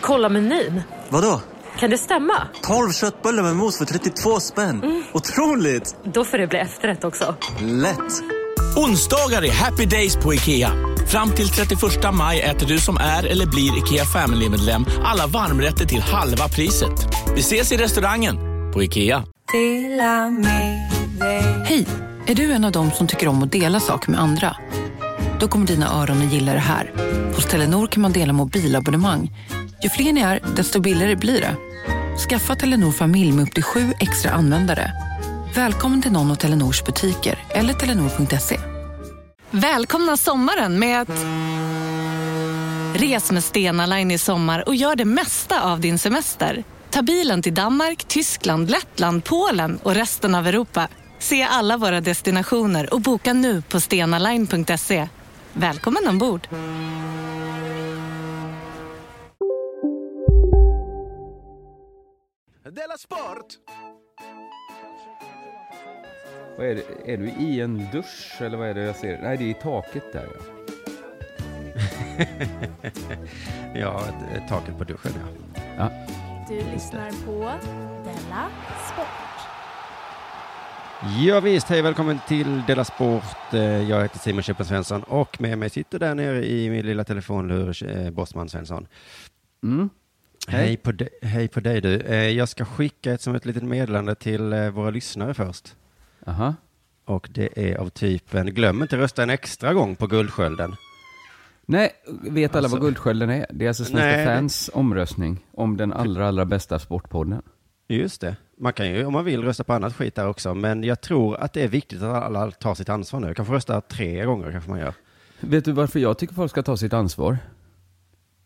Kolla menyn. Vadå? Kan det stämma? 12 köttbullar med mos för 32 spänn. Mm. Otroligt! Då får det bli efterrätt också. Lätt! Onsdagar är happy days på IKEA. Fram till 31 maj äter du som är eller blir IKEA Family-medlem alla varmrätter till halva priset. Vi ses i restaurangen på IKEA. Hej! Är du en av dem som tycker om att dela saker med andra? Då kommer dina öron att gilla det här. Hos Telenor kan man dela mobilabonnemang. Ju fler ni är, desto billigare blir det. Skaffa Telenor familj med upp till sju extra användare. Välkommen till någon av Telenors butiker eller telenor.se. Välkomna sommaren med att... Res med Stena Line i sommar och gör det mesta av din semester. Ta bilen till Danmark, Tyskland, Lettland, Polen och resten av Europa. Se alla våra destinationer och boka nu på stenaline.se. Välkommen ombord! Della Sport! Vad är, det? är du i en dusch eller vad är det jag ser? Nej, det är i taket där ja. ja, taket på duschen ja. ja. Du lyssnar på Della Sport. Ja, visst, hej välkommen till Della Sport. Eh, jag heter Simon Chippen Svensson och med mig sitter där nere i min lilla telefonlur eh, Bosman Svensson. Mm. Hej. Hej, på hej på dig du. Eh, jag ska skicka ett som ett litet meddelande till våra lyssnare först. Aha. Och det är av typen, glöm inte rösta en extra gång på Guldskölden. Nej, vet alla alltså, vad Guldskölden är? Det är alltså Svenska nej, fans omröstning om den allra, allra bästa sportpodden. Just det. Man kan ju om man vill rösta på annat skit där också, men jag tror att det är viktigt att alla tar sitt ansvar nu. Kanske rösta tre gånger kanske man gör. Vet du varför jag tycker folk ska ta sitt ansvar?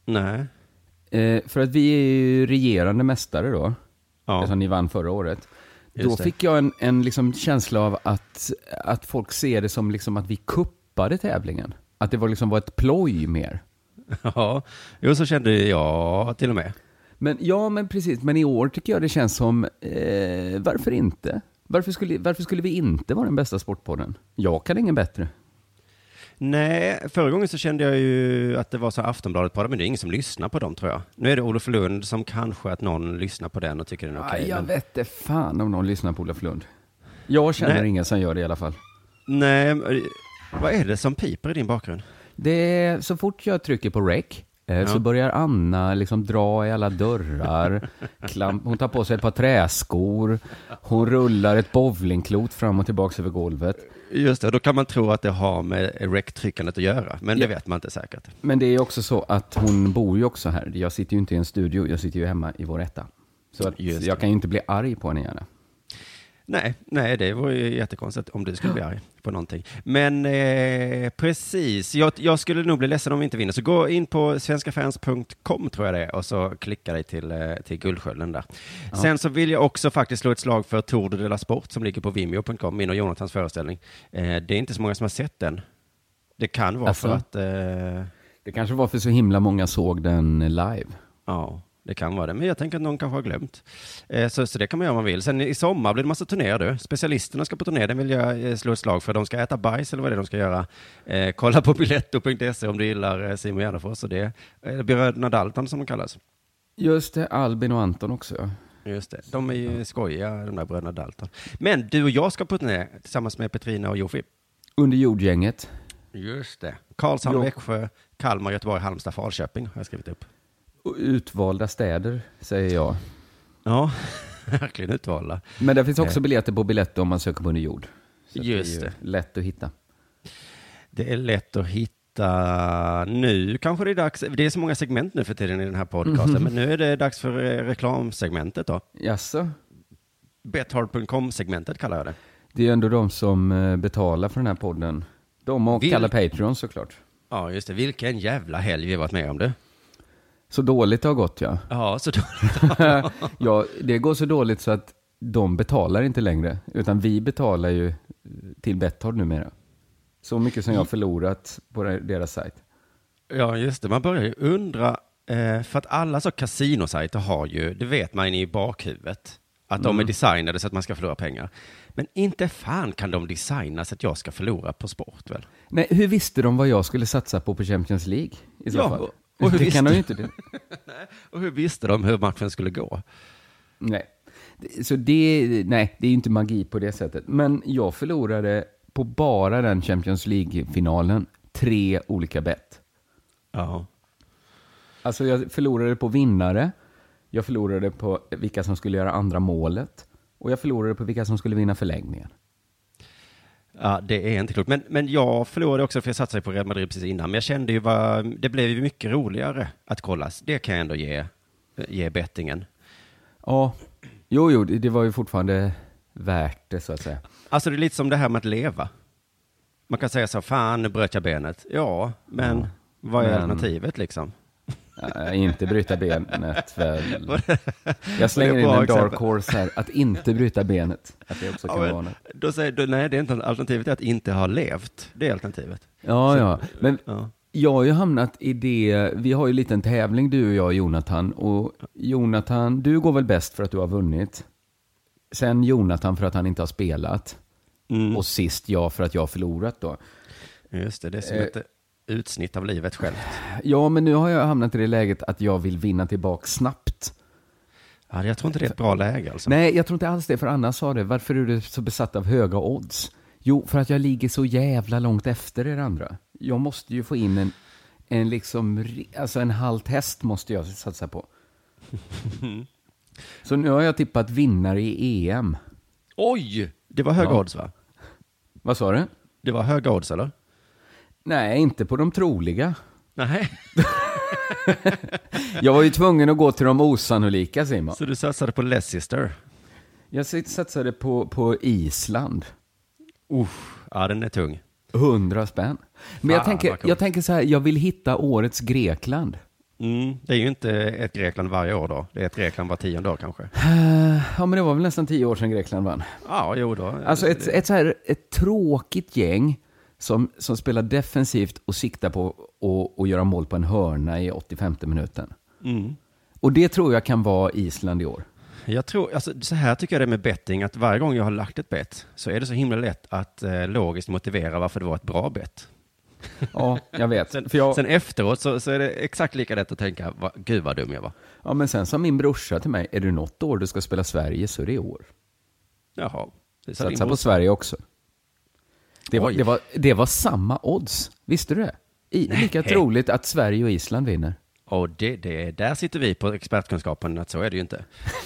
Nej. Eh, för att vi är ju regerande mästare då. Ja. Eftersom ni vann förra året. Just då det. fick jag en, en liksom känsla av att, att folk ser det som liksom att vi kuppade tävlingen. Att det var liksom var ett ploj mer. Ja, jo så kände jag till och med. Men ja, men precis. Men i år tycker jag det känns som, eh, varför inte? Varför skulle, varför skulle vi inte vara den bästa sportpodden? Jag kan ingen bättre. Nej, förra gången så kände jag ju att det var så Aftonbladet-poddar, men det är ingen som lyssnar på dem tror jag. Nu är det Olof Lund som kanske att någon lyssnar på den och tycker den är okej. Okay, jag men... vet inte fan om någon lyssnar på Olof Lund. Jag känner Nej. ingen som gör det i alla fall. Nej, vad är det som piper i din bakgrund? Det är så fort jag trycker på rec eh, ja. så börjar Anna liksom dra i alla dörrar. Klamp, hon tar på sig ett par träskor. Hon rullar ett bowlingklot fram och tillbaka över golvet. Just det, då kan man tro att det har med rec-tryckandet att göra, men ja. det vet man inte säkert. Men det är också så att hon bor ju också här. Jag sitter ju inte i en studio, jag sitter ju hemma i vår etta. Så att jag kan ju inte bli arg på henne gärna. Nej, nej, det vore ju jättekonstigt om du skulle bli arg på någonting. Men eh, precis, jag, jag, skulle nog bli ledsen om vi inte vinner. Så gå in på svenskafans.com tror jag det är och så klicka dig till, eh, till Guldskölden där. Ja. Sen så vill jag också faktiskt slå ett slag för Tour de la Sport som ligger på vimeo.com, min och Jonathans föreställning. Eh, det är inte så många som har sett den. Det kan vara alltså, för att... Eh, det kanske var för så himla många såg den live. Ja. Det kan vara det, men jag tänker att någon kanske har glömt. Eh, så, så det kan man göra om man vill. Sen i sommar blir det massa turnéer du. Specialisterna ska på turné, den vill jag eh, slå ett slag för. De ska äta bajs eller vad det är de ska göra. Eh, kolla på biletto.se om du gillar Simon Gärdenfors. Och det är Bröderna Dalton som de kallas. Just det, Albin och Anton också. Just det, de är ju skojiga de där bröderna Dalton. Men du och jag ska på turné tillsammans med Petrina och Jofi. Under jordgänget. Just det. Karlshamn, Växjö, Kalmar, Göteborg, Halmstad, Falköping har jag skrivit upp utvalda städer, säger jag. Ja, verkligen utvalda. Men det finns också eh. biljetter på biljetter om man söker på under jord. Så Just det. Är det. Lätt att hitta. Det är lätt att hitta nu. Kanske det är dags. Det är så många segment nu för tiden i den här podcasten, mm. men nu är det dags för eh, reklamsegmentet då. Jaså? Bethard.com-segmentet kallar jag det. Det är ändå de som eh, betalar för den här podden. De och Vil alla Patreon såklart. Ja, just det. Vilken jävla helg vi varit med om det. Så dåligt det har gått ja. Ja, så dåligt. ja, det går så dåligt så att de betalar inte längre, utan vi betalar ju till Betthard numera. Så mycket som jag har förlorat på deras sajt. Ja, just det. Man börjar ju undra, eh, för att alla så kasinosajter har ju, det vet man i bakhuvudet, att de är mm. designade så att man ska förlora pengar. Men inte fan kan de designa så att jag ska förlora på sport väl? Nej, hur visste de vad jag skulle satsa på på Champions League i så ja, fall? Och hur det kan de inte det. Och hur visste de hur matchen skulle gå? Nej. Så det, nej, det är ju inte magi på det sättet. Men jag förlorade på bara den Champions League-finalen tre olika bett. Ja. Alltså jag förlorade på vinnare, jag förlorade på vilka som skulle göra andra målet och jag förlorade på vilka som skulle vinna förlängningen. Ja, det är inte klokt. Men, men jag förlorade också för jag satsade på Real Madrid precis innan. Men jag kände ju vad, det blev ju mycket roligare att kolla. Det kan jag ändå ge, ge bettingen. Ja, jo, jo, det var ju fortfarande värt det så att säga. Alltså det är lite som det här med att leva. Man kan säga så, fan nu bröt jag benet. Ja, men vad är Men- alternativet liksom? Inte bryta benet väl. Jag slänger in en dark horse här, att inte bryta benet. Att det också kan Ja, vara då säger du, nej det är inte alternativet är att inte ha levt. Det är alternativet. Ja, ja. Men Ja. jag har ju hamnat i det, vi har ju en liten tävling du och jag Jonathan. Och Jonathan, du går väl bäst för att du har vunnit. Sen Jonathan för att han inte har spelat. Mm. Och sist jag för att jag har förlorat då. Just det, det är som Eh. ett utsnitt av livet självt. Ja, men nu har jag hamnat i det läget att jag vill vinna tillbaka snabbt. Ja, jag tror inte det är ett bra läge alltså. Nej, jag tror inte alls det, för Anna sa det. Varför är du så besatt av höga odds? Jo, för att jag ligger så jävla långt efter er andra. Jag måste ju få in en, en liksom, alltså en halt häst måste jag satsa på. Så nu har jag tippat vinnare i EM. Oj! Det var höga Ja. odds va? Vad sa du? Det var höga odds eller? Nej, inte på de troliga. Nej. Jag var ju tvungen att gå till de osannolika, Simon. Så du satsade på Leicester? Jag satsade på, på Island. Uff, ja den är tung. Hundra spänn. Men jag, tänker, jag tänker så här, jag vill hitta årets Grekland. Mm, det är ju inte ett Grekland varje år då. Det är ett Grekland var tionde år kanske. Ja, men det var väl nästan tio år sedan Grekland vann. Ja, jo då. Alltså ett, ett, så här, ett tråkigt gäng som, som spelar defensivt och siktar på att göra mål på en hörna i 85 minuten. Mm. Och det tror jag kan vara Island i år. Jag tror, alltså så här tycker jag det är med betting, att varje gång jag har lagt ett bett så är det så himla lätt att eh, logiskt motivera varför det var ett bra bett. Ja, jag vet. Sen, jag, sen efteråt så, så är det exakt lika lätt att tänka, va, gud vad dum jag var. ja, men sen sa min brorsa till mig, är det något år du ska spela Sverige så är det i år. Jaha. Det Satsa på. Sverige också. Det var, det, var, det var samma odds. Visste du det? I, lika troligt att Sverige och Island vinner. Och det, det, där sitter vi på expertkunskapen att så är det ju inte.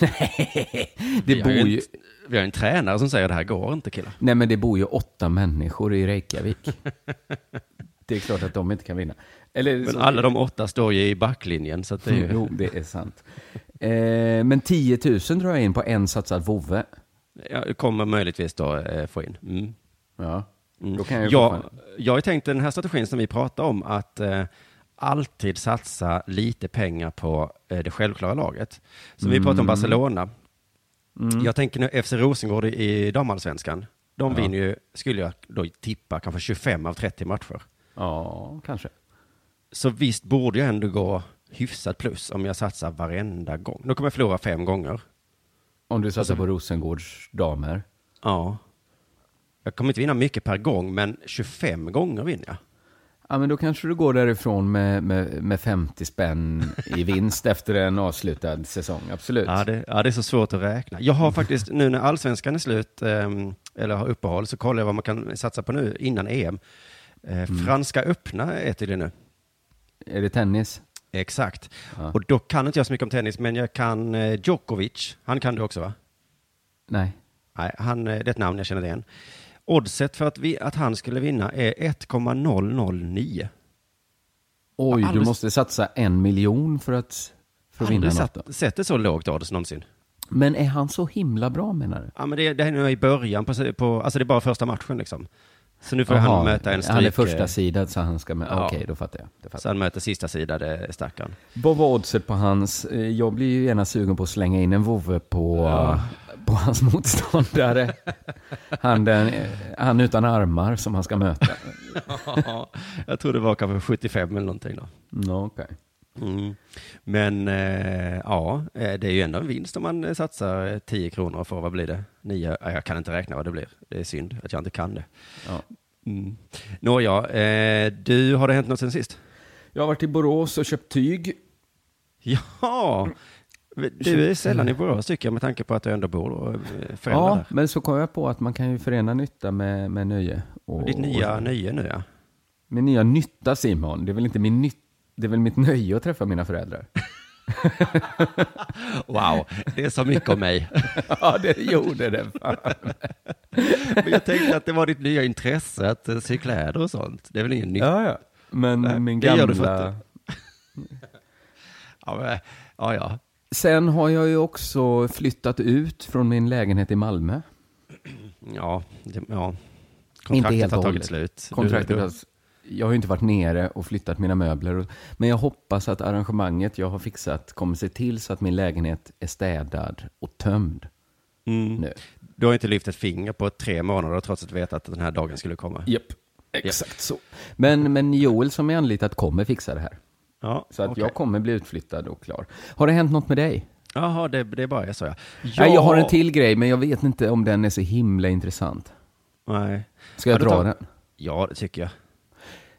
Det vi, bor har ju en, vi har en tränare som säger det här går inte killar. nej, men det bor ju åtta människor i Reykjavik. det är klart att de inte kan vinna. Eller, Men så- alla de åtta står ju i backlinjen så att det är ju... Jo, det är sant. Eh, men 10 000 drar jag in på en satsad vovve. Jag kommer möjligtvis då eh, få in. Mm. Ja, Mm. jag ju jag, har tänkt den här strategin som vi pratar om, att eh, alltid satsa lite pengar på eh, det självklara laget. Som vi pratar om Barcelona. Jag tänker nu FC Rosengård i, damallsvenskan. De Ja. vinner ju, skulle jag då tippa, kanske 25 av 30 matcher. Ja, kanske. Så visst borde jag ändå gå hyfsat plus om jag satsar varenda gång. Då kommer jag förlora fem gånger. Om du satsar Alltså- på Rosengårds damer. Ja. Jag kommer inte vinna mycket per gång, men 25 gånger vinner jag. Ja, men då kanske du går därifrån med, med, med 50 spänn i vinst efter en avslutad säsong. Absolut. Ja det, ja, det är så svårt att räkna. Jag har faktiskt, nu när allsvenskan är slut, ehm, eller har uppehåll, så kollar jag vad man kan satsa på nu innan EM. Eh, Franska öppna är tydligen nu. Är det tennis? Exakt. Ja. Och då kan inte jag så mycket om tennis, men jag kan eh, Djokovic. Han kan du också va? Nej. Nej, han, eh, det är ett namn jag känner igen. Oddset för att, vi, att han skulle vinna är 1,009. Oj, du måste satsa en miljon för att, för att vinna något. Då. satt, sett det så lågt odds någonsin. Men är han så himla bra menar du? Ja, men det, det är nu i början, på, på, alltså det är bara första matchen liksom. Så nu får Jaha, han möta en stryk. Han är första sidad så han ska med. Ja. Okej, då fattar jag. Det Så fattar. han möter sista sida, det stackaren. jag. Vad var oddset på hans? eh, Jag blir ju gärna sugen på att slänga in en vovve på, på hans motståndare. Han, den, han utan armar som han ska möta. jag tror det var kanske 75 eller någonting då. Ja, okej. Mm. Men eh, ja, eh, det är ju ändå en vinst om man eh, satsar eh, 10 kronor för, vad blir det? 9? Ja, jag kan inte räkna vad det blir. Det är synd att jag inte kan det. Ja. Mm. Nåja, eh, du, har det hänt något sen sist? Jag har varit i Borås och köpt tyg. Ja, du är sällan i Borås tycker jag med tanke på att du ändå bor och föräldrar Ja, där. men så kom jag på att man kan ju förena nytta med, med nöje. Och, Ditt nya och, nöje nu ja. Min nya nytta Simon, det är väl inte min nytta, det är väl mitt nöje att träffa mina föräldrar. Wow, det är så mycket om mig. ja, det gjorde det. Men jag tänkte att det var ditt nya intresse att eh, sy kläder och sånt. Det är väl ingen nytt? Ja, ja. Men Nej, min det gör du för gamla... att Ja, men, ja, ja. Sen har jag ju också flyttat ut från min lägenhet i Malmö. Ja, det, ja. Inte Kontraktet helt har tagit slut. Kontraktet Du- har, jag har ju inte varit nere och flyttat mina möbler. och- Men jag hoppas att arrangemanget jag har fixat kommer se till så att min lägenhet är städad och tömd. Mm. Nu. Du har inte lyft ett finger på tre månader trots att du vet att den här dagen skulle komma. Japp, exakt så. Men, men Joel som är anlitat kommer fixa det här. Ja, Så att okej. jag kommer bli utflyttad och klar. Har det hänt något med dig? Jaha, det, det är bara jag så ja. Nej, jag har en till grej, men jag vet inte om den är så himla intressant. Nej. Ska jag dra tar- den? Ja, det tycker jag.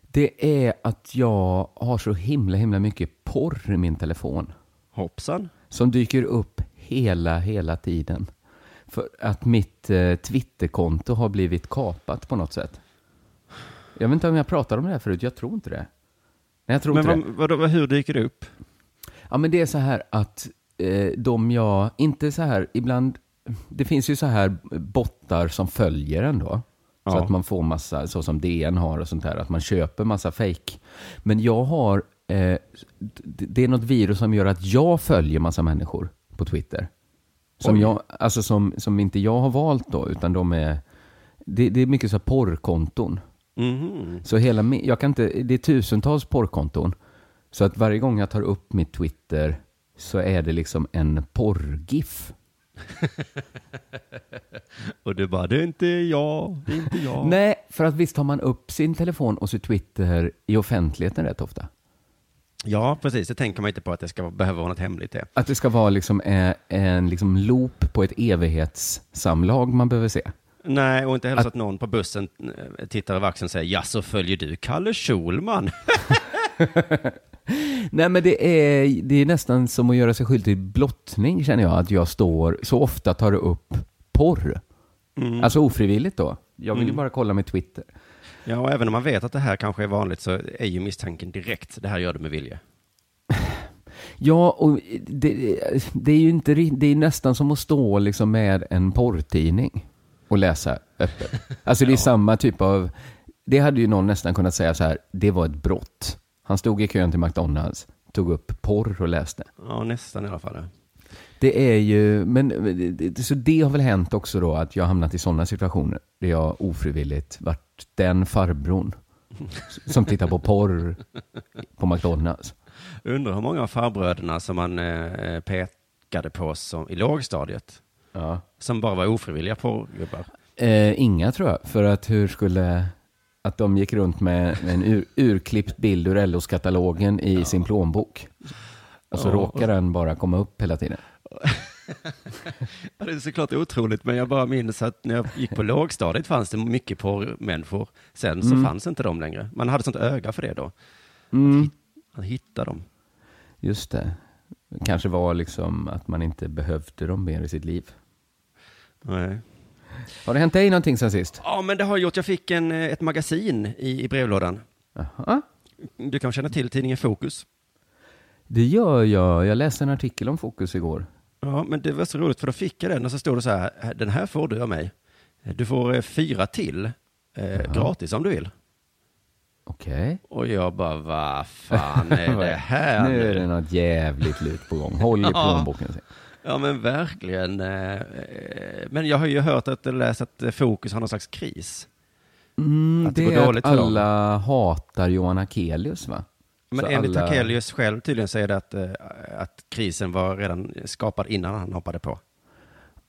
Det är att jag har så himla, himla mycket porr i min telefon. Hoppsan. Som dyker upp hela, hela tiden. För att mitt eh, Twitterkonto har blivit kapat på något sätt. Jag vet inte om jag pratade om det här förut, jag tror inte det. Nej, jag tror Men inte det. vad, hur dyker det upp? Ja, men det är så här att eh, de jag, inte så här, ibland, det finns ju så här bottar som följer en då. Så Ja. att man får massa, så som DN har och sånt där, att man köper massa fake. Men jag har, eh, det är något virus som gör att jag följer massa människor på Twitter. Som, Oj. jag, alltså som, som inte jag har valt då, utan de är, det, det är mycket så här porrkonton. Mhm. Så hela, jag kan inte, det är tusentals porrkonton. Så att varje gång jag tar upp mitt Twitter så är det liksom en porrgif. Och du bara, det är inte jag, det är inte jag. Nej, för att visst tar man upp sin telefon och sitt Twitter i offentligheten rätt ofta. Ja, precis. Det tänker man inte på att det ska behöva vara något hemligt det. Att det ska vara liksom en, en liksom loop på ett evighetssamlag man behöver se. Nej, och inte heller så Att- någon på bussen eh, tittar över axeln och säger, ja så följer du Kalle Schulman? Nej, men det är, det är nästan som att göra sig skyldig till blottning, känner jag, att jag står så ofta tar upp porr. Alltså ofrivilligt då. Jag vill ju bara kolla med Twitter. Ja, och även om man vet att det här kanske är vanligt så är ju misstanken direkt, det här gör du med vilje. Ja, och det, det är ju inte, det är nästan som att stå liksom med en porrtidning och läsa öppet. Alltså det är samma typ av, det hade ju någon nästan kunnat säga så här, det var ett brott. Han stod i kön till McDonalds, tog upp porr och läste. Ja, nästan i alla fall. Det är ju, men så det har väl hänt också då att jag hamnat i sådana situationer där jag ofrivilligt varit den farbrorn som tittar på porr på McDonalds. Undrar hur många av farbröderna som man eh, pekade på som, i lågstadiet, Ja. som bara var ofrivilliga porrgubbar. Eh, inga tror jag, för att hur skulle, att de gick runt med en ur, urklippt bild ur LOs-katalogen i sin plånbok. Och så Ja, råkar den bara komma upp hela tiden. Ja, det är såklart otroligt, men jag bara minns att när jag gick på lågstadiet fanns det mycket porrmänniskor. Sen så fanns inte de längre. Man hade sånt öga för det då. Mm. Att hitta dem. Just det. Kanske var liksom att man inte behövde dem mer i sitt liv. Nej. Har det hänt dig någonting sen sist? Ja, men det har gjort. Jag fick en, eh, ett magasin i, i brevlådan. Jaha. Du kan känna till tidningen Fokus. Det gör jag. Jag läste en artikel om Fokus igår. Ja, men det var så roligt för då fick jag den och så stod det så här, den här får du av mig. Du får eh, fyra till, eh, gratis om du vill. Okej. Och jag bara, vad fan är det här Nu är det något jävligt lut på gång. Håll i plånboken. Ja men verkligen. eh, eh, Men jag har ju hört att, eller läst att Fokus har någon slags kris. Mm, Att det går är dåligt för dem. alla hatar Johan Akelius va? Men Så enligt alla- Hakelius själv tydligen säger det att, eh, att krisen var redan skapad innan han hoppade på.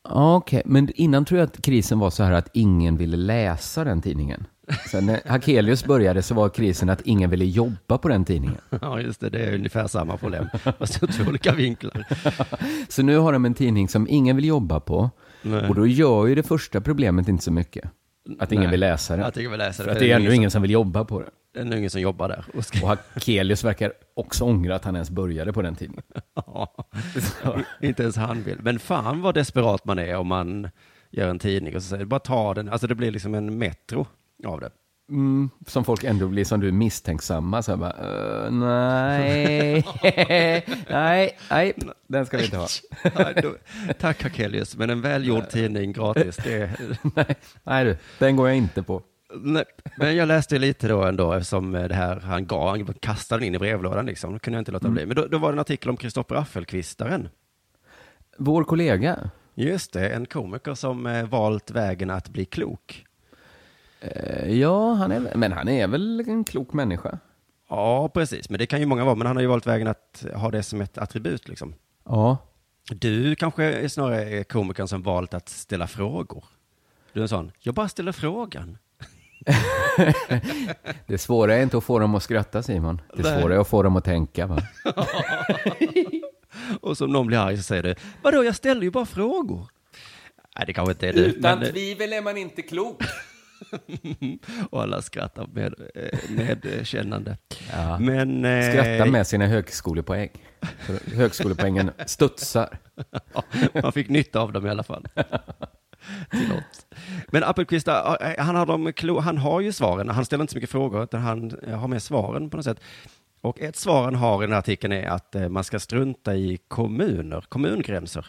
Ja, Okej, men innan tror jag att krisen var så här att ingen ville läsa den tidningen. Sen när Hakelius började så var krisen att ingen ville jobba på den tidningen. Ja just det, det är ungefär samma problem. Fast ur olika vinklar. Så nu har de en tidning som ingen vill jobba på. Nej. Och då gör ju det första problemet inte så mycket. Att ingen Nej. vill läsa det. Att ingen vill läsa det. För att det är ändå ingen som vill jobba på det. Det är nog ingen som jobbar där. Och ska, Och Hakelius verkar också ångra att han ens började på den tidningen. Ja, inte ens han vill. Men fan vad desperat man är om man gör en tidning och så säger bara ta den. Alltså det blir liksom en metro av det. Mm, som folk ändå blir som du misstänksamma. Så här bara, "Eh, nej, nej, nej, den ska vi inte ha. Tack Hakelius, men en välgjord tidning gratis, det, nej, nej du, den går jag inte på. Nej, men jag läste lite då ändå eftersom det här han gav, han kastade den in i brevlådan liksom. Då kunde jag inte låta bli. Men då, då var det en artikel om Kristoffer Affelqvistaren. Vår kollega, Just det, en komiker som eh, valt vägen att bli klok. Eh, ja, han är, men han är väl en klok människa? Ja, precis. Men det kan ju många vara. Men han har ju valt vägen att ha det som ett attribut liksom. Ja, Du kanske är snarare är komikern som valt att ställa frågor. Du är en sån, jag bara ställer frågan. det svåra är inte att få dem att skratta Simon. Det Nej. svåra är att få dem att tänka. Va? Och som någon blir arg så säger du, vadå, jag ställer ju bara frågor. Nej, det kanske inte är du. men- tvivel är man inte klok. och alla skrattar med, eh, medkännande. Ja. Men... eh, Skratta med sina högskolepoäng. För högskolepoängen studsar. Man fick nytta av dem i alla fall. Men Appelqvist, eh, han har, de han har ju svaren. Han ställer inte så mycket frågor, utan han har med svaren på något sätt. Och ett svar han har i den här artikeln är att man ska strunta i kommuner, kommungränser.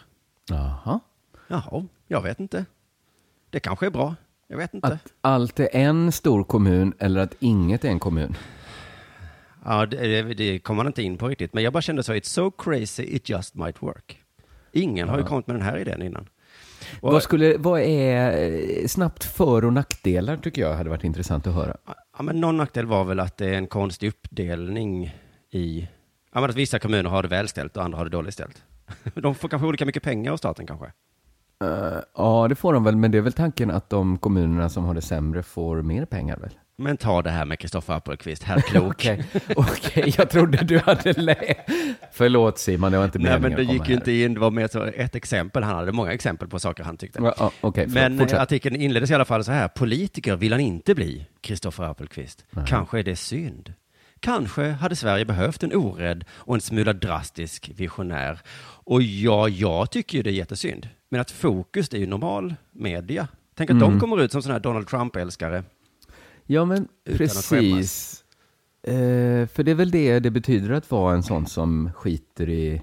Jaha. Jaha, jag vet inte. Det kanske är bra. Jag vet inte. Att allt är en stor kommun eller att inget är en kommun. Ja, det, det, kommer man inte in på riktigt. Men jag bara kände så, it's so crazy, it just might work. Ingen har ju kommit med den här idén innan. Och, Vad, skulle, vad är eh, snabbt för och nackdelar tycker jag hade varit intressant att höra. ja, men någon nackdel var väl att det är en konstig uppdelning i... Ja, men att vissa kommuner har det välställt och andra har det dåligt ställt. De får kanske olika mycket pengar av staten kanske. Eh, ja, det får de väl, men det är väl tanken att de kommunerna som har det sämre får mer pengar väl? Men ta det här med Kristoffer Appelqvist, herr klok. Okej, okej, jag trodde du hade lä... Förlåt Simon, det var inte Nej, meningen men det gick ju inte in, det var mer så ett exempel. Han hade många exempel på saker han tyckte. Ja, förlåt, Men fortsätt. eh, artikeln inleddes i alla fall så här. Politiker vill han inte bli, Kristoffer Appelqvist. Kanske är det synd. Kanske hade Sverige behövt en orädd och en smula drastisk visionär. Och ja, jag tycker ju det är jättesynd. Men att fokus det är ju normal media. Tänk att Mm. de kommer ut som sådana här Donald Trump-älskare. Ja, men precis. Eh, för det är väl det det betyder att vara en sån som skiter i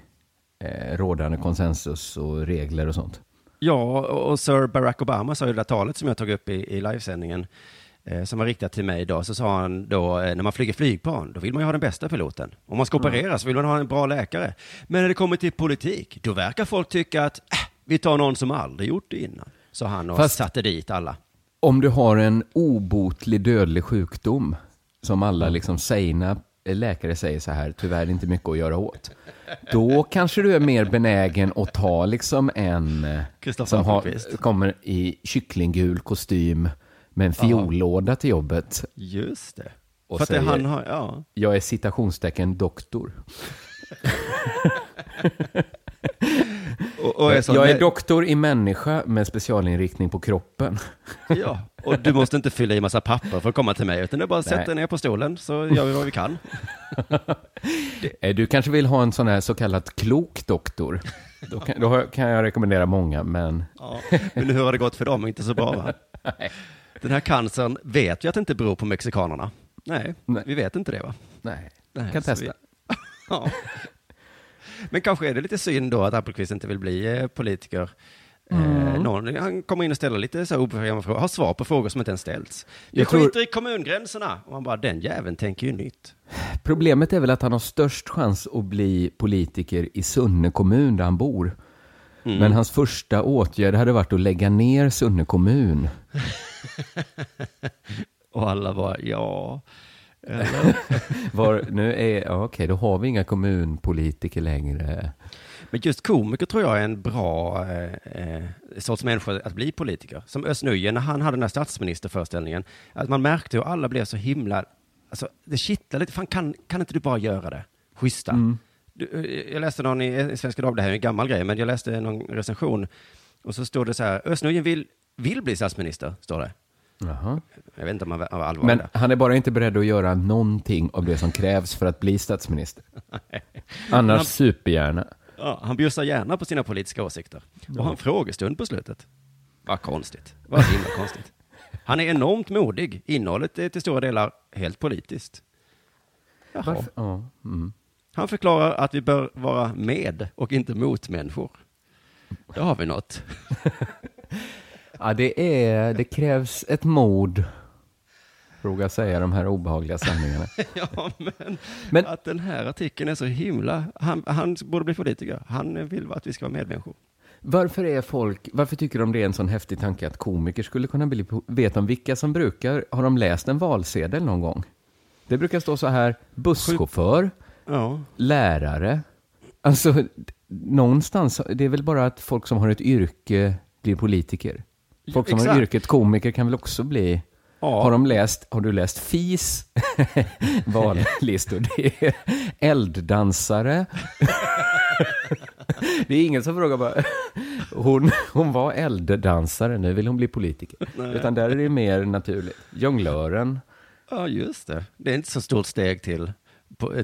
eh, rådande konsensus och regler och sånt. Ja, och Sir Barack Obama sa ju det där talet som jag tog upp i, i livesändningen, eh, som var riktat till mig idag, så sa han då, eh, när man flyger flygplan, då vill man ju ha den bästa piloten. Om man ska operera så vill man ha en bra läkare. Men när det kommer till politik, då verkar folk tycka att, äh, vi tar någon som aldrig gjort det innan. Så han och Fast- satte dit alla. Om du har en obotlig dödlig sjukdom, som alla liksom sägna läkare säger så här, tyvärr inte mycket att göra åt. Då kanske du är mer benägen att ta liksom en eh, som har, kommer i kycklinggul kostym med en fiollåda till jobbet. Just det. Och För säger- han har, ja. Jag är citationstecken doktor. Och, och är så, jag är doktor i människa med specialinriktning på kroppen. Ja, och du måste inte fylla i massa papper för att komma till mig, utan det är bara att sätta ner på stolen så gör vi vad vi kan. Eh, Du kanske vill ha en sån här så kallad klok doktor. Då kan, då kan jag rekommendera många, men Ja, men hur har det gått för dem? Inte så bra va? Den här cancern vet vi att det inte beror på mexikanerna. Nej, Nej. vi vet inte det va? nej, Nej, kan testa. vi- Ja. Men kanske är det lite synd då att Appelqvist inte vill bli eh, politiker. Eh, någon, han kommer in och ställer lite så obekväma frågor, har svar på frågor som inte ens ställts. Vi tror- skiter i kommungränserna. Och man bara, den jäveln tänker ju nytt. Problemet är väl att han har störst chans att bli politiker i Sunne kommun där han bor. Mm. Men hans första åtgärd hade varit att lägga ner Sunne kommun. Och alla bara, ja. Eller? Var, nu är, ja, okej, då har vi inga kommunpolitiker längre. Men just komiker tror jag är en bra eh, eh, sorts människa att bli politiker. Som Özz Nujen, när han hade den här statsministerföreställningen, att man märkte hur alla blev så himla, alltså det kittlade lite, fan kan, kan inte du bara göra det? Schyssta. Du, eh, jag läste någon i, i Svenska Dagbladet, det här är en gammal grej, men jag läste någon recension och så står det så här, Özz Nujen vill, vill bli statsminister, står det. Jaha. Jag vet inte om han var allvarlig. Men han är bara inte beredd att göra någonting av det som krävs för att bli statsminister. Annars supergärna. Ja, han bjussar gärna på sina politiska åsikter. Och har en frågestund på slutet. Vad konstigt. Vad himla konstigt. Han är enormt modig. Innehållet är till stora delar helt politiskt. Jaha. Ja. Mm. Han förklarar att vi bör vara med och inte mot människor. Då har vi något. Ja, det, är, det krävs ett mod, våga säga de här obehagliga sanningarna. Ja, men, Men- att den här artikeln är så himla... Han, han borde bli politiker. Han vill att vi ska vara medmänniskor. Varför, är folk, varför tycker de det är en sån häftig tanke att komiker skulle kunna bli... Vet de vilka som brukar... Har de läst en valsedel någon gång? Det brukar stå så här, busschaufför, Ja. lärare. Alltså, någonstans, det är väl bara att folk som har ett yrke blir politiker. Folk som har Exakt. yrket komiker kan väl också bli... Ja. Har, de läst, har du läst FIS vallistor? Det är elddansare. Det är ingen som frågar bara, hon, hon var elddansare, nu vill hon bli politiker. Utan där är det mer naturligt. Jonglören. Ja, just det. Det är inte så stort steg till,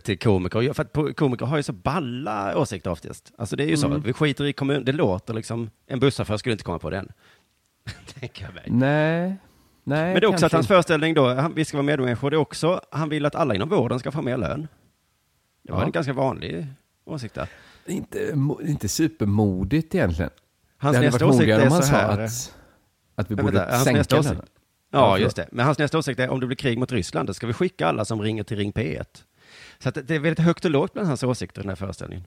till komiker. För att komiker har ju så balla åsikter oftast. Alltså det är ju så, vi skiter i kommun, det låter liksom, en busschaufför skulle inte komma på den. Tänker jag mig. Nej. Nej, Men det är också att hans inte. föreställning då, han, vi ska vara medmänniskor, det är också, han vill att alla inom vården ska få mer lön. Det var Ja. en ganska vanlig åsikt där. Inte, inte supermodigt egentligen. Hans det nästa åsikt är om han så sa här. att, att vi Men borde vänta, sänka den. åsikt- Ja, just det. Men hans nästa åsikt är om det blir krig mot Ryssland, då ska vi skicka alla som ringer till Ring P1. Så att det är väldigt högt och lågt bland hans åsikter i den här föreställningen.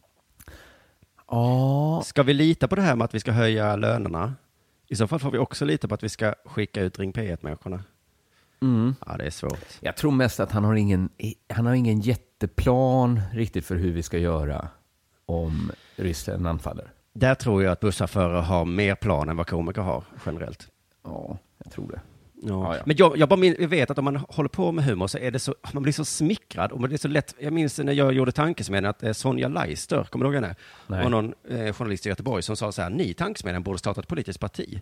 Ja, Ska vi lita på det här med att vi ska höja lönerna? I så fall får vi också lita på att vi ska skicka ut Ring P1-människorna. mm. Ja, det är svårt. Jag tror mest att han har ingen, han har ingen jätteplan riktigt för hur vi ska göra om Ryssland anfaller. Där tror jag att busschaufförer har mer plan än vad komiker har generellt. Ja, jag tror det. Ja. Ja. Men jag, jag, bara min, jag vet att om man håller på med humor så är det så, man blir så smickrad och det är så lätt. Jag minns när jag gjorde Tankesmedjan att eh, Sonja Leister, kommer du ihåg henne? Nej. var någon eh, journalist i Göteborg som sa så här, ni Tankesmedjan borde starta ett politiskt parti.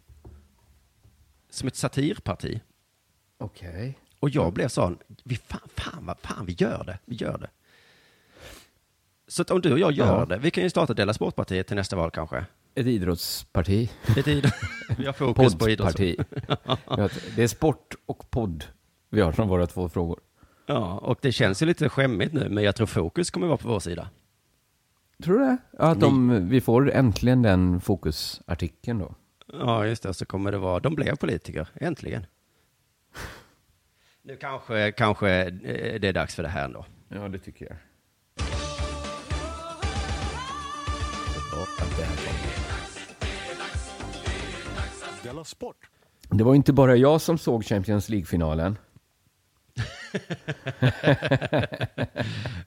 Som ett satirparti. Okej. Och jag blev sån, vi fan, fan, vad fan, vi gör det, vi gör det. Så att om du och jag gör Ja. det, vi kan ju starta Dela Sportpartiet till nästa val kanske. Ett idrottsparti. Lite idrott. Vi har fokus på idrott. Det är sport och podd vi har som våra två frågor. Ja, och det känns ju lite skämmigt nu, men jag tror fokus kommer vara på vår sida. Tror du det? Att de, vi får äntligen den fokusartikeln då. Ja, just det, så kommer det vara, de blev politiker, äntligen. Nu kanske, kanske eh, det är dags för det här ändå. Ja, det tycker jag. Della Sport! Det var inte bara jag som såg Champions League-finalen.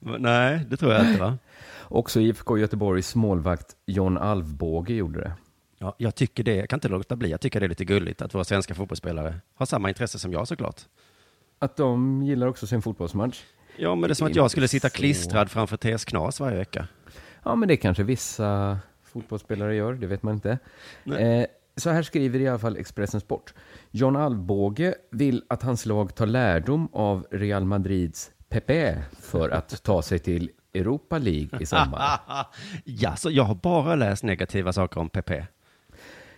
Nej, det tror jag inte va? Också IFK Göteborgs målvakt John Alvbåge gjorde det. Ja, jag tycker det, jag kan inte låta bli, jag tycker det är lite gulligt att våra svenska fotbollsspelare har samma intresse som jag såklart. Att de gillar också sin fotbollsmatch. Ja, men det är som Det att jag skulle sitta så. klistrad framför TS Knas varje vecka. Ja, men det kanske vissa fotbollsspelare gör, det vet man inte. Eh, så här skriver i alla fall Expressen Sport. John Alvbåge vill att hans lag tar lärdom av Real Madrids Pepe för att ta sig till Europa League i sommar. ja, så jag har bara läst negativa saker om Pepe.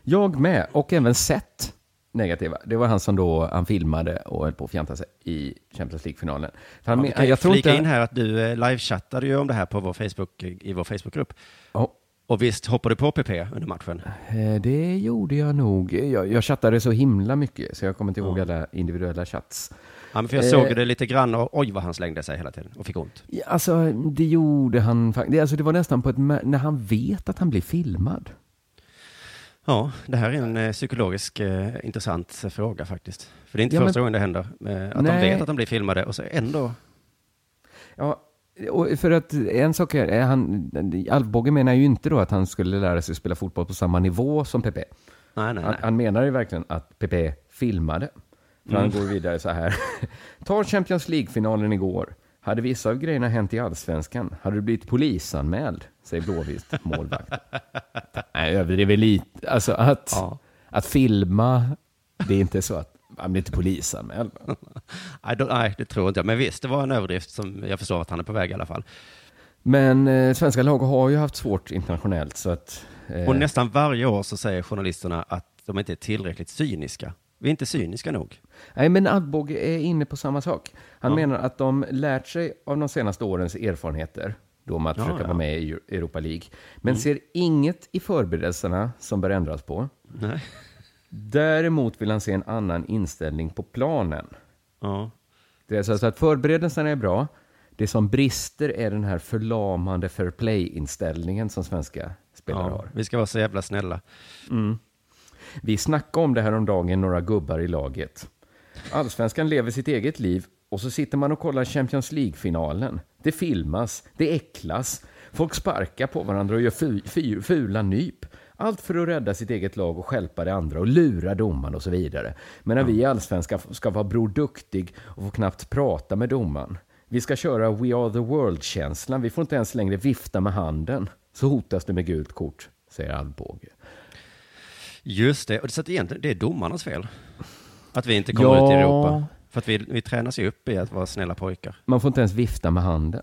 Jag med, och även sett negativa. Det var han som då han filmade och höll på att fjanta sig i Champions League-finalen. Han, Ja, jag tror flika inte... in här att du eh, livechattade ju om det här på vår Facebook, i vår Facebookgrupp. Ja, Och visst hoppade du på PP under matchen? eh, det gjorde jag nog. Jag, jag chattade så himla mycket, så jag kommer inte ihåg Ja. alla individuella chats. Ja, men för jag Eh. såg det lite grann och oj vad han slängde sig hela tiden och fick ont. Ja, alltså, det gjorde han faktiskt. Alltså, det var nästan på ett... När han vet att han blir filmad. Ja, det här är en eh, psykologisk eh, intressant eh, fråga faktiskt. För det är inte Ja, men- första gången det händer. Eh, att de Nej. vet att de blir filmade och så ändå... Ja, och för att en sak är, han, Alvbåge menar ju inte då att han skulle lära sig spela fotboll på samma nivå som Pepe. Nej, nej, Han, nej. han menar ju verkligen att Pepe filmade. För han Mm. går vidare så här. Ta Champions League-finalen igår. Hade vissa av grejerna hänt i allsvenskan hade du blivit polisanmäld, säger Blåvitt målvakt. Nej, överdriver lite. Alltså att, Ja. att filma, det är inte så att Han blir inte polisanmäld. nej, det tror inte jag. Men visst, det var en överdrift som jag förstår att han är på väg i alla fall. Men eh, svenska lag har ju haft svårt internationellt så att... Eh, Och nästan varje år så säger journalisterna att de inte är tillräckligt cyniska. Vi är inte cyniska nog. Nej, men Alvbåge är inne på samma sak. Han Ja. menar att de lärt sig av de senaste årens erfarenheter då med att Ja, försöka ja. Mm. vara med i Europa League. Men ser inget i förberedelserna som bör ändras på. Nej. Däremot vill han se en annan inställning på planen. Ja. Det är så att förberedelserna är bra. Det som brister är den här förlamande fair play-inställningen som svenska spelare Ja, har. vi ska vara så jävla snälla. Vi snackade om det här om dagen några gubbar i laget. Allsvenskan lever sitt eget liv och så sitter man och kollar Champions League-finalen. Det filmas, det äcklas, folk sparkar på varandra och gör fula nyp. Allt för att rädda sitt eget lag och stjälpa det andra och lura domaren och så vidare. Men när vi i Allsvenskan ska vara Bror Duktig och få knappt prata med domaren. Vi ska köra We are the world-känslan. Vi får inte ens längre vifta med handen. Så hotas det med gult kort, säger Alvbåge. Just det, och så att egentligen, det är domarnas fel. Att vi inte kommer Ja. ut i Europa. För att vi, vi tränas ju upp i att vara snälla pojkar. Man får inte ens vifta med handen.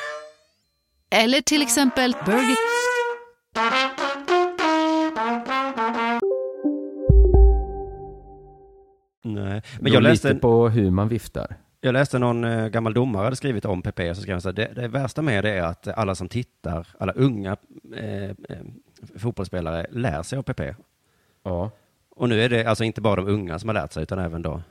eller till exempel Burger... Nej. Men jag läste, lite på hur man viftar. jag läste någon eh, gammal domare hade skrivit om PP så skrev han så här, det, det värsta med det är att alla som tittar, alla unga eh, eh, fotbollsspelare lär sig av PP. Ja. Och nu är det alltså inte bara de unga som har lärt sig utan även då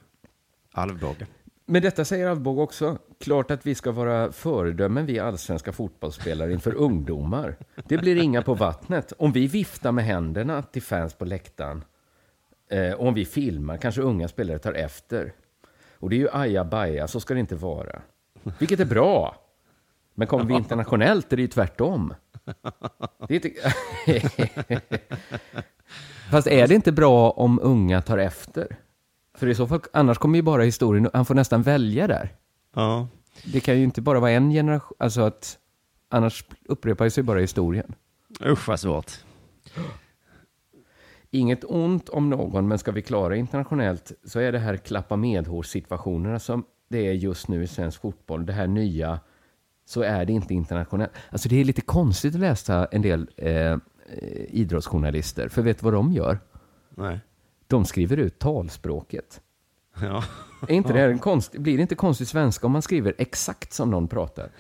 Alvbåge. Men detta säger Alvbåg också. Klart att vi ska vara föredömen, vi allsvenska fotbollsspelare, inför ungdomar. Det blir inga på vattnet. Om vi viftar med händerna till fans på läktaren, eh, och om vi filmar, kanske unga spelare tar efter. Och det är ju ajabaja, så ska det inte vara. Vilket är bra. Men kommer vi internationellt är det ju tvärtom. Det är inte... Fast är det inte bra om unga tar efter? För i så fall, annars kommer ju bara historien, han får nästan välja där. Ja. Det kan ju inte bara vara en generation, alltså att annars upprepar sig bara historien. Usch vad svårt. Inget ont om någon, men ska vi klara internationellt så är det här klappa medhårs-situationerna som det är just nu i svensk fotboll, det här nya, så är det inte internationellt. Alltså det är lite konstigt att läsa en del eh, eh, idrottsjournalister, för vet du vad de gör? Nej. De skriver ut talspråket. Ja. Är inte det här en konst, blir det inte konstig svenska om man skriver exakt som någon pratar?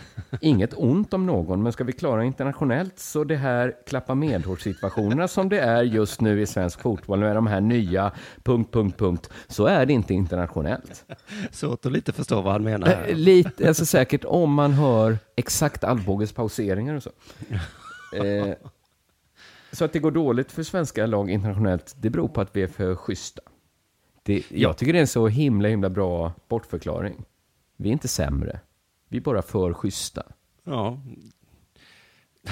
Inget ont om någon, men ska vi klara internationellt så det här klappa medhårs-situationerna som det är just nu i svensk fotboll med de här nya punkt, punkt, punkt, så är det inte internationellt. Svårt att lite förstå vad han menar. Eh, Här. Lite, alltså säkert om man hör exakt Alvbåges pauseringar och så. Eh, så att det går dåligt för svenska lag internationellt, det beror på att vi är för schyssta. Det, jag tycker det är en så himla, himla bra bortförklaring. Vi är inte sämre. Vi är bara för schyssta. Ja.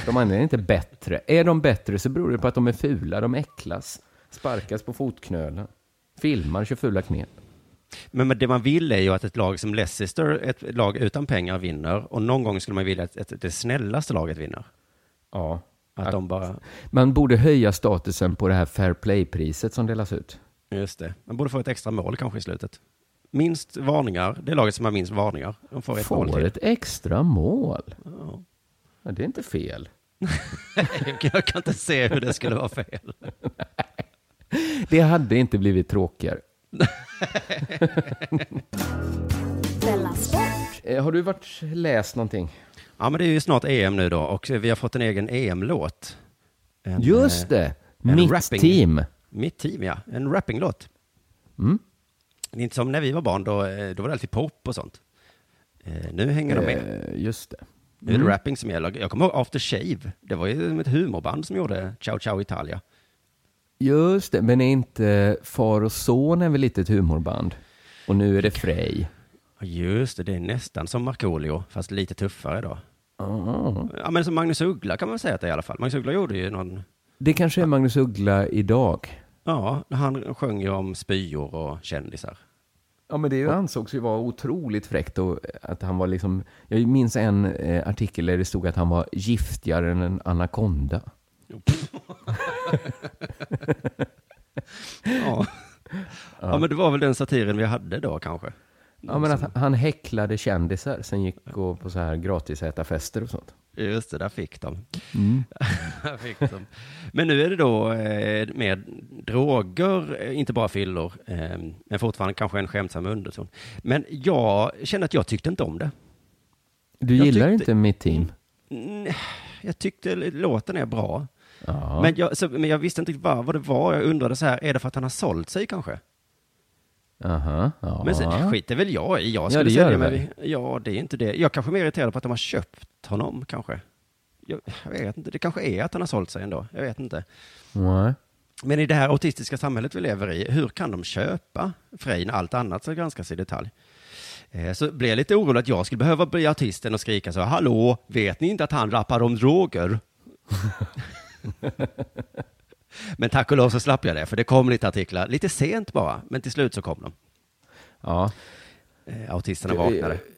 De andra är inte bättre. Är de bättre så beror det på att de är fula, de äcklas, sparkas på fotknölar, filmar, kör fula knep. Men men det man vill är ju att ett lag som Leicester, ett lag utan pengar, vinner. Och någon gång skulle man vilja att, att det snällaste laget vinner. Ja. Att de bara, Man borde höja statusen på det här fair play-priset som delas ut. just det. Man borde få ett extra mål kanske i slutet. Minst varningar, det laget som har minst varningar, de får ett mål Får till. ett extra mål. Ja. Ja, det är inte fel. Jag kan inte se hur det skulle vara fel. Det hade inte blivit tråkigare. Eh, Har du varit läst någonting? Ja, men det är ju snart EM nu då och vi har fått en egen EM-låt. En, Just det! en Mitt rapping- team. Mitt team, ja. En rappinglåt. Mm. Det är inte som när vi var barn, då, eh, då var det alltid pop och sånt. Eh, nu hänger de med. Eh, Just det. Nu är det Mm. rapping som gäller. Jag kommer ihåg After Shave. Det var ju ett humorband som gjorde Ciao Ciao Italia. Just det, men är inte Far och Son är väl lite ett humorband? Och nu är det Frej. Just det, det är nästan som Markoolio, fast lite tuffare då. Ah. Ja, men som Magnus Uggla kan man säga att det är i alla fall. Magnus Uggla gjorde ju någon, Det kanske är Magnus Uggla idag. ja, han sjöng ju om spyor och kändisar. Ja, men det ansågs ju vara otroligt fräckt och att han var liksom... Jag minns en eh, artikel där det stod att han var giftigare än en anakonda. Ja. ja, men det var väl den satiren vi hade då kanske. Ja, men att han häcklade kändisar, sen gick gå på så här gratisätarfester och sånt. Just det, där fick de. Mm. Där fick de. Men nu är det då eh, med droger, eh, inte bara fyllor, eh, men fortfarande kanske en skämtsam underton. Men jag känner att jag tyckte inte om det. Du Jag gillar tyckte- inte mitt team? Jag tyckte låten är bra. Ja. Men, jag, så, men jag visste inte riktigt vad, vad det var. Jag undrade så här, är det för att han har sålt sig kanske? Aha, ja. Men sen, skit är väl jag i. Jag Ja, skulle det gör sälja det mig. Ja, det är inte det. Jag kanske är mer irriterad på att de har köpt honom kanske. Jag, jag vet inte. Det kanske är att han har sålt sig ändå. Jag vet inte. Nej. Men i det här autistiska samhället vi lever i, hur kan de köpa Frej när allt annat ska granskas i detalj? Eh, Så blev jag lite orolig att jag skulle behöva bli artisten och skrika så, hallå, vet ni inte att han rappar om droger? men tack och lov så slapp jag det, för det kom lite artiklar, lite sent bara, men till slut så kom de. Ja. Eh, Autisterna vaknade.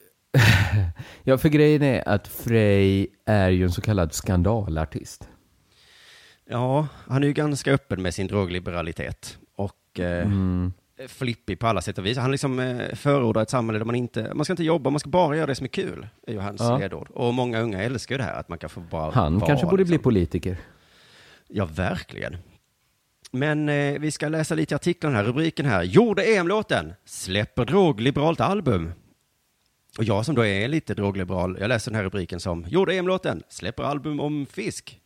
Ja, för grejen är att Frey är ju en så kallad skandalartist. Ja, han är ju ganska öppen med sin drogliberalitet och eh, Mm. flippig på alla sätt och vis. Han liksom eh, förordar ett samhälle där man inte, man ska inte jobba, man ska bara göra det som är kul, är ju hans Ja. ledord. Och många unga älskar ju det här, att man kan få bara Han vara, kanske borde liksom. bli politiker. Ja, verkligen. Men eh, vi ska läsa lite i artikeln här, rubriken här. Gjorde EM-låten, släpper drogliberalt album. Och jag som då är lite drogliberal, jag läser den här rubriken som Gjorde EM-låten, släpper album om fisk.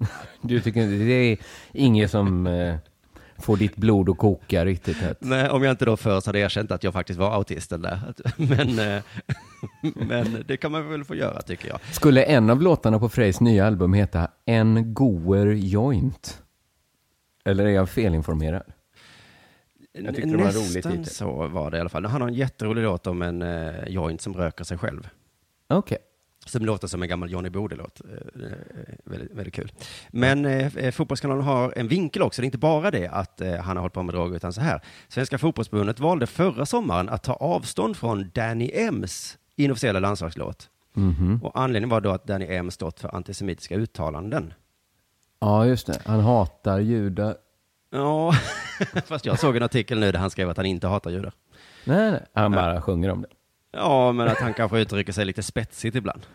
Du tycker det är inget som eh, får ditt blod att koka riktigt hett? Nej, om jag inte då först hade erkänt att jag faktiskt var autisten där. Att- Men, eh, men det kan man väl få göra tycker jag. Skulle en av låtarna på Freys nya album heta En goer joint? Eller är jag felinformerad? Jag tyckte det var en rolig Nästan så var det i alla fall. Han har en jätterolig låt om en eh, joint som röker sig själv. Okej. Som låter som en gammal Johnny Bode-låt. Eh, eh, väldigt, väldigt kul. Men eh, eh, Fotbollskanalen har en vinkel också. Det är inte bara det att eh, han har hållit på med droger, utan så här. Svenska fotbollsförbundet valde förra sommaren att ta avstånd från Danny Ems inofficiella landslagslåt. Mhm. Och anledningen var då att Danny M stått för antisemitiska uttalanden. Ja, just det. Han hatar judar. Ja, fast jag såg en artikel nu där han skrev att han inte hatar judar. Nej, nej. Han bara sjunger om det. Ja, men att han kanske uttrycker sig lite spetsigt ibland.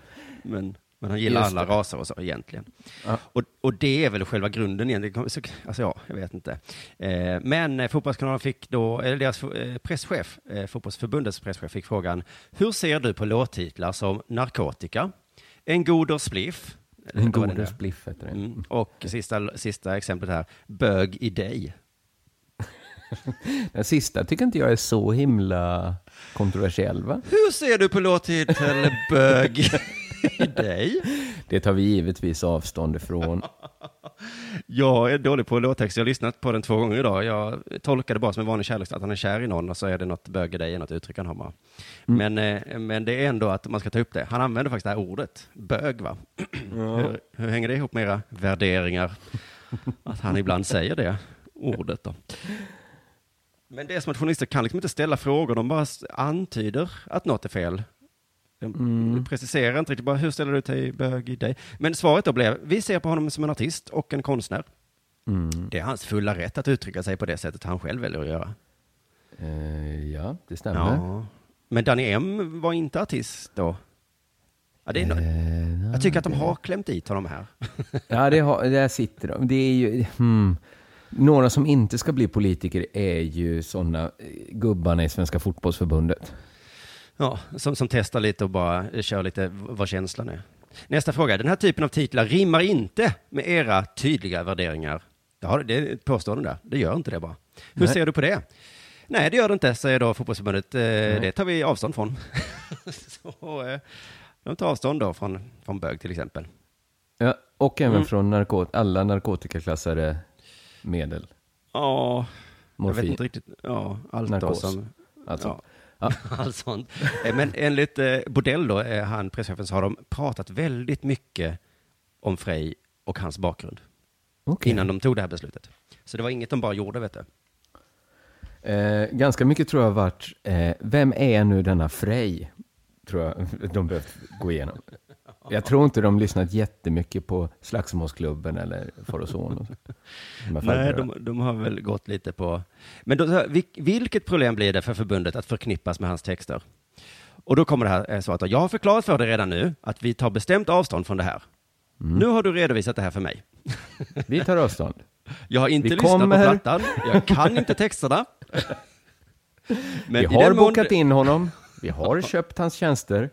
Men, men han gillar alla raser och så egentligen. Ja. Och, och det är väl själva grunden egentligen. Så- Alltså ja, jag vet inte. Eh, men eh, Fotbollskanalen fick då, eller deras eh, presschef, eh, Fotbollsförbundets presschef fick frågan, hur ser du på låttitlar som Narkotika, En goder spliff, eller En är. spliff heter det. Mm. Och sista, sista exemplet här, Bög i dig. Den sista tycker inte jag är så himla kontroversiell, va? Hur ser du på låttitel Bög i dig? Det tar vi givetvis avstånd ifrån. Jag är dålig på låttext. Jag har lyssnat på den två gånger idag. Jag tolkar det bara som en vanlig kärlek, att han är kär i någon och så är det något bög i dig, något uttryck han har bara. Men, eh, men det är ändå att man ska ta upp det. Han använder faktiskt det här ordet, bög va? Hur, hur hänger det ihop med era värderingar? Att han ibland säger det ordet då. Men det är som att journalister kan liksom inte ställa frågor, de bara antyder att något är fel. De preciserar inte riktigt bara, hur ställer du dig bög i dig? Men svaret då blev, vi ser på honom som en artist och en konstnär. Mm. Det är hans fulla rätt att uttrycka sig på det sättet han själv väljer att göra. Eh, ja, det stämmer. Ja. Men Danny M var inte artist då? Ja, det är no- Eh, jag tycker att de har klämt dit honom här. Ja, det har, där sitter de. Det är ju... Hmm. Några som inte ska bli politiker är ju sådana gubbarna i Svenska fotbollsförbundet. Ja, som, som testar lite och bara kör lite vad känslan är. Nästa fråga. Den här typen av titlar rimmar inte med era tydliga värderingar. Ja, det är ett påstående där. Det gör inte det bara. Hur Nej. ser du på det? Nej, det gör det inte, säger då fotbollsförbundet. Eh, det tar vi avstånd från. Så, eh, de tar avstånd då från, från bög till exempel. Ja, och även Mm. från narkot alla narkotikaklassade medel. Ja, jag vet Morfin. inte riktigt. Ja, allt Narkos. då som... Alltså. Ja. allt sånt. Eh, Men enligt eh, Bordell då, eh, han presschefen, så har de pratat väldigt mycket om Frej och hans bakgrund. Okej. Innan de tog det här beslutet. Så det var inget de bara gjorde, vet du. Eh, ganska mycket tror jag varit, eh, vem är nu denna Frej? Tror jag de behövt gå igenom. Jag tror inte de lyssnat jättemycket på Slagsmålsklubben eller Far och Son. och Nej, de, de har väl gått lite på... Men då, vilket problem blir det för förbundet att förknippas med hans texter? Och då kommer det här eh, svaret. Jag har förklarat för dig redan nu att vi tar bestämt avstånd från det här. Nu har du redovisat det här för mig. Vi tar avstånd. Jag har inte Vi lyssnat kommer- på plattan. Jag kan inte texterna. Men vi har mån bokat det- in honom, vi har köpt hans tjänster.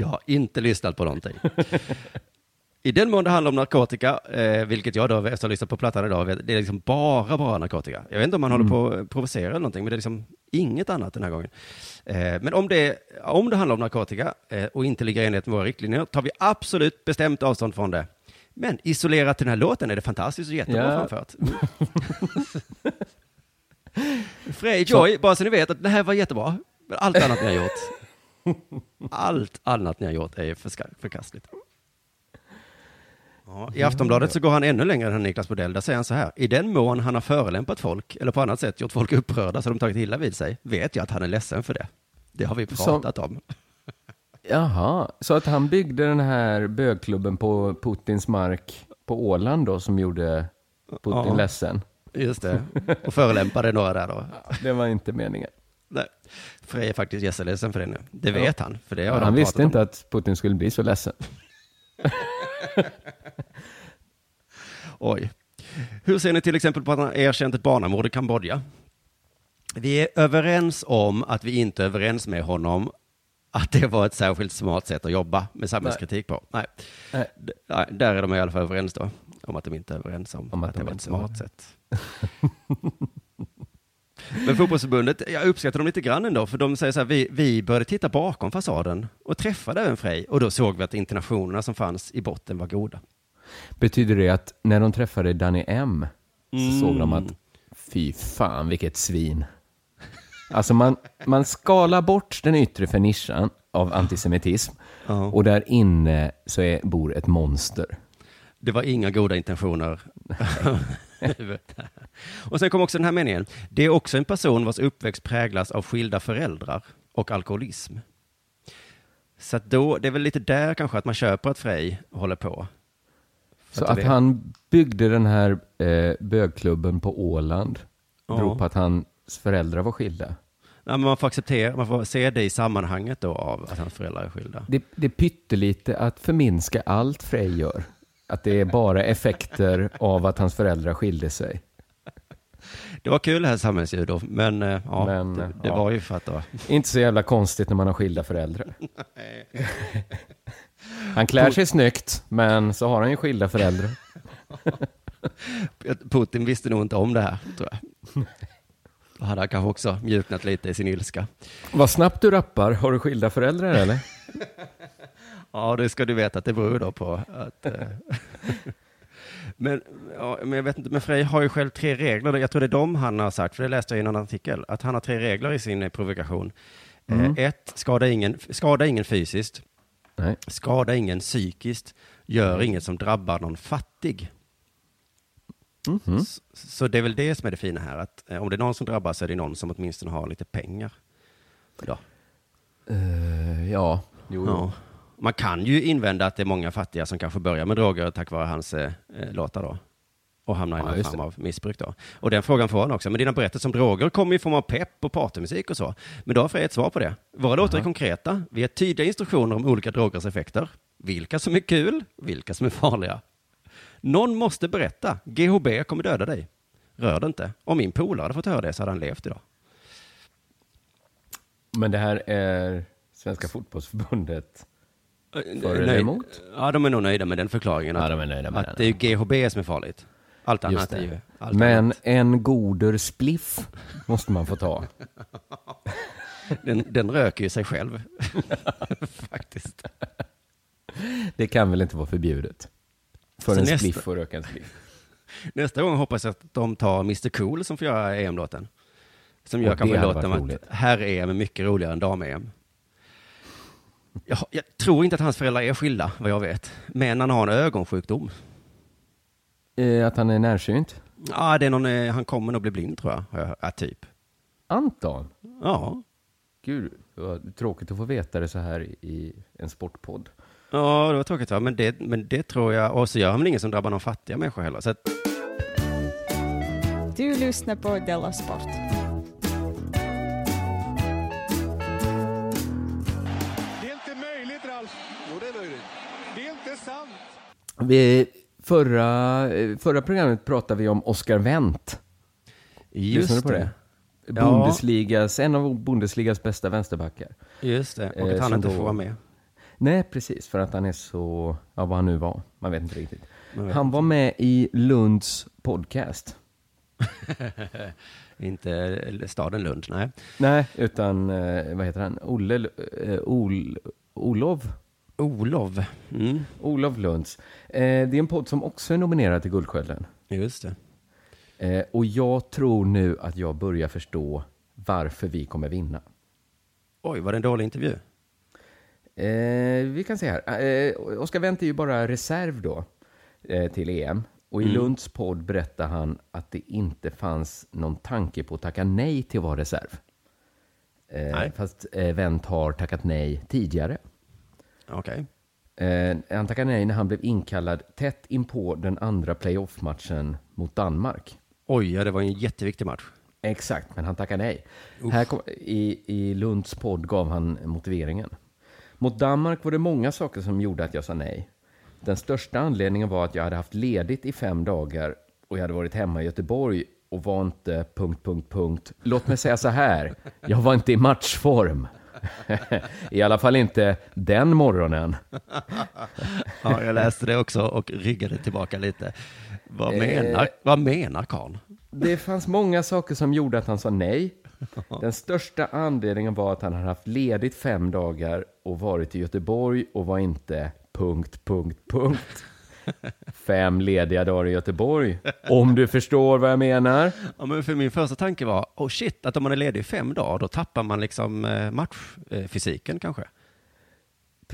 Jag har inte lyssnat på någonting. I den mån det handlar om narkotika, eh, vilket jag då efter att ha lyssnat på plattan idag, vet, det är liksom bara, bara narkotika. Jag vet inte om man Mm. håller på att provocera eller någonting, men det är liksom inget annat den här gången. Eh, men om det, om det handlar om narkotika eh, och inte ligger i enlighet med våra riktlinjer, tar vi absolut bestämt avstånd från det. Men isolerat till den här låten är det fantastiskt och jättebra Ja. framfört. Frej Joy, bara så ni vet att det här var jättebra. Men allt annat ni har gjort, allt annat ni har gjort är förkastligt. Ja, I Aftonbladet så går han ännu längre än Niklas Bodell. Där säger han så här. I den mån han har förolämpat folk eller på annat sätt gjort folk upprörda så de tagit illa vid sig vet jag att han är ledsen för det. Det har vi pratat om. Jaha, så att han byggde den här bögklubben på Putins mark på Åland då, som gjorde Putin Ja. ledsen? Just det. Och förolämpade några där då. Det var inte meningen. Nej. Frej är faktiskt jätteledsen för det nu. Det vet han. För det har Ja, de han visste om. inte att Putin skulle bli så ledsen. Oj. Hur ser ni till exempel på att han erkänt ett barnamord i Kambodja? Vi är överens om att vi inte är överens med honom att det var ett särskilt smart sätt att jobba med samhällskritik på. Nej. Nej. Nej, där är de i alla fall överens då, om att de inte är överens om, Om att att, det de var ett inte var- smart sätt. Men fotbollsförbundet, jag uppskattar dem lite grann ändå, för de säger så här, vi, vi började titta bakom fasaden och träffade även Frej, och då såg vi att internationerna som fanns i botten var goda. Betyder det att när de träffade Danny M så Mm. såg de att fy fan vilket svin. Alltså man, man skalar bort den yttre fernischan av antisemitism och där inne så är, bor ett monster. Det var inga goda intentioner. och sen kom också den här meningen. Det är också en person vars uppväxt präglas av skilda föräldrar och alkoholism. Så att då, det är väl lite där kanske att man köper att Frej håller på. Så att det? han byggde den här eh, bögklubben på Åland Ja. beror på att hans föräldrar var skilda. Ja, men man får acceptera, man får se det i sammanhanget då av att hans föräldrar är skilda. Det, det är pyttelite att förminska allt Frej gör. Att det är bara effekter av att hans föräldrar skilde sig. Det var kul det här samhällsljud men, eh, ja, Men, det, det ja. var ju för att var... Inte så jävla konstigt när man har skilda föräldrar. Han klär sig snyggt, men så har han ju skilda föräldrar. Putin visste nog inte om det här, tror jag. Då hade han kanske också mjuknat lite i sin ilska. Vad snabbt du rappar. Har du skilda föräldrar eller? Ja, det ska du veta att det beror då på att... eh, men, ja, men jag vet inte, men Frej har ju själv tre regler. Jag tror det är dem han har sagt, för det läste jag i en artikel, att han har tre regler i sin eh, provokation. Mm. Eh, ett, skada ingen, skada ingen fysiskt. Nej. Skada ingen psykiskt. Gör inget som drabbar någon fattig. Mhm. Så, så det är väl det som är det fina här, att eh, om det är någon som drabbas så är det någon som åtminstone har lite pengar. Ja. Eh, ja, jo. Ja. Man kan ju invända att det är många fattiga som kanske börjar med droger tack vare hans eh, eh, låtar då. Och hamnar i någon form av missbruk då. Och den frågan får han också. Men dina berättelser om droger kommer i form av pepp och partymusik och så. Men då har Frej ett svar på det. Våra låtar är konkreta. Vi har tydliga instruktioner om olika drogers effekter. Vilka som är kul, vilka som är farliga. Någon måste berätta. GHB kommer döda dig. Rör det inte. Om min polare hade fått höra det så hade han levt idag. Men det här är Svenska fotbollsförbundet för eller Nöjd- emot? Ja, de är nog nöjda med den förklaringen. Ja, Att, de är nöjda med att den. det är ju GHB som är farligt. Allt annat Just är ju... det. Allt Men annat. en goder spliff måste man få ta. Den, den röker ju sig själv. Faktiskt. Det kan väl inte vara förbjudet? För Så en nästa- spliff att röka en spliff. Nästa gång hoppas jag att de tar Mr Cool som får göra EM-låten. Som gör det kanske låten att herr-EM är mycket roligare än dam-EM. Jag, jag tror inte att hans föräldrar är skilda, vad jag vet. Men han har en ögonsjukdom. Eh, att han är närsynt? Ja, det är någon, eh, han kommer nog bli blind tror jag. Ja, typ. Anton? Ja. Gud, vad tråkigt att få veta det så här i- en sportpodd. Ja, det var tråkigt va? Men det, men det tror jag, och så gör han väl ingen som drabbar någon fattiga människor heller. Så att, Du lyssnar på Della Sport. Vi, förra, förra programmet pratade vi om Oscar Wendt. Just Lyssnade du på det? det. Ja. Bundesligas, en av Bundesligas bästa vänsterbackar. just det, och Eh, att han inte då- får vara med. Nej, precis, för att han är så, ja vad han nu var, man vet inte riktigt. Vet Han var med i Lunds podcast. inte staden Lund, nej. Nej, utan, eh, vad heter han, Olle, eh, Ol, Olov? Olov. Mm. Olof Lunds. Eh, det är en podd som också är nominerad till Guldskölden. Just det. Eh, och jag tror nu att jag börjar förstå varför vi kommer vinna. Oj, var det en dålig intervju? Eh, vi kan se här. Eh, Oskar Wendt är ju bara reserv då eh, till EM. Och i Mm. Lunds podd berättar han att det inte fanns någon tanke på att tacka nej till att vara reserv. Eh, Nej. Fast eh, Wendt har tackat nej tidigare. Okej. Eh, han tackade nej när han blev inkallad tätt inpå den andra playoff-matchen mot Danmark. Oj, ja, det var en jätteviktig match. Exakt, men han tackade nej. Här kom, i, I Lunds podd gav han motiveringen. Mot Danmark var det många saker som gjorde att jag sa nej. Den största anledningen var att jag hade haft ledigt i fem dagar och jag hade varit hemma i Göteborg och var inte... Punkt, punkt, punkt. Låt mig säga så här, jag var inte i matchform. I alla fall inte den morgonen. Ja, jag läste det också och ryggade tillbaka lite. Vad Eh. menar, vad menar karln? Det fanns många saker som gjorde att han sa nej. Den största anledningen var att han hade haft ledigt fem dagar och varit i Göteborg och var inte... Punkt, punkt, punkt. Fem lediga dagar i Göteborg. Om du förstår vad jag menar. Ja, men för min första tanke var, oh shit, att om man är ledig i fem dagar, då tappar man liksom eh, matchfysiken kanske.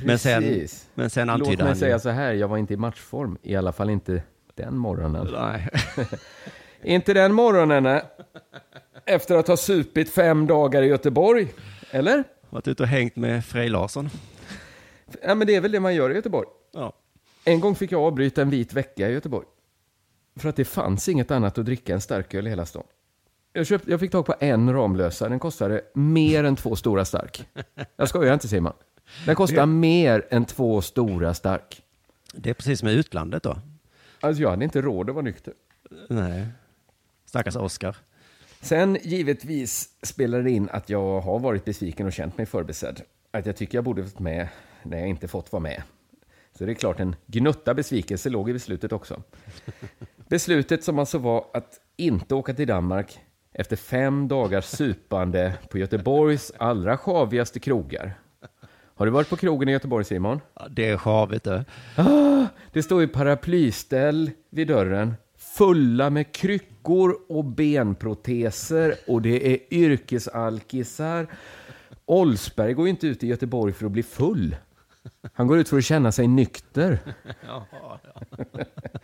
Men sen, Precis. men sen Låt antydde mig han säga så här, jag var inte i matchform. I alla fall inte den morgonen. nej, Inte den morgonen, nej. Efter att ha supit fem dagar i Göteborg. Eller? varit ute och hängt med Frej Larsson. Ja, men det är väl det man gör i Göteborg. En gång fick jag avbryta en vit vecka i Göteborg. För att det fanns inget annat att dricka än starköl i hela stan. Jag, köpte, jag fick tag på en Ramlösa. Den kostade mer än två stora stark. Jag skojar inte Simon. Den kostar mer än två stora stark. Det är precis som i utlandet då. Alltså jag hade inte råd att vara nykter. Nej. Stackars Oscar. Sen givetvis spelar det in att jag har varit besviken och känt mig förbisedd. Att jag tycker jag borde varit med när jag inte fått vara med. Så det är klart en gnutta besvikelse låg i beslutet också. Beslutet som alltså var att inte åka till Danmark efter fem dagars supande på Göteborgs allra sjavigaste krogar. Har du varit på krogen i Göteborg Simon? Ja, det är sjavigt det. Ah, det står ju paraplyställ vid dörren fulla med kryckor och benproteser och det är yrkesalkisar. Olsberg går ju inte ut i Göteborg för att bli full. Han går ut för att känna sig nykter.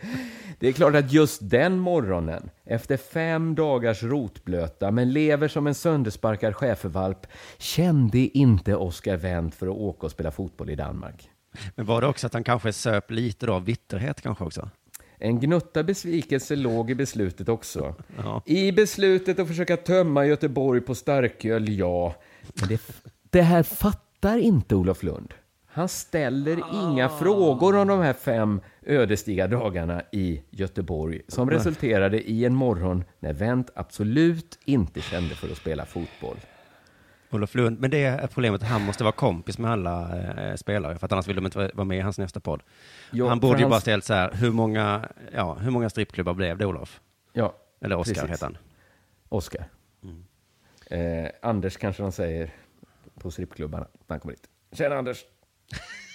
Det är klart att just den morgonen, efter fem dagars rotblöta men lever som en söndersparkad schäfervalp, kände inte Oscar Wendt för att åka och spela fotboll i Danmark. Men var det också att han kanske söp lite då av bitterhet kanske också? En gnutta besvikelse låg i beslutet också. Ja. I beslutet att försöka tömma Göteborg på starköl, ja. Men det, det här fattar inte Olof Lund. Han ställer inga frågor om de här fem ödesdigra dagarna i Göteborg som resulterade i en morgon när Wendt absolut inte kände för att spela fotboll. Olof Lund. Men det är problemet han måste vara kompis med alla eh, spelare, för att annars vill de inte vara- med i hans nästa podd. Ja, han borde ju hans- bara ställt så här, hur många, ja, hur många strippklubbar blev det, Olof? Ja, Eller Oskar heter han. Oskar. Eh, Anders kanske de säger på strippklubbarna när han kommer dit. Tjena Anders!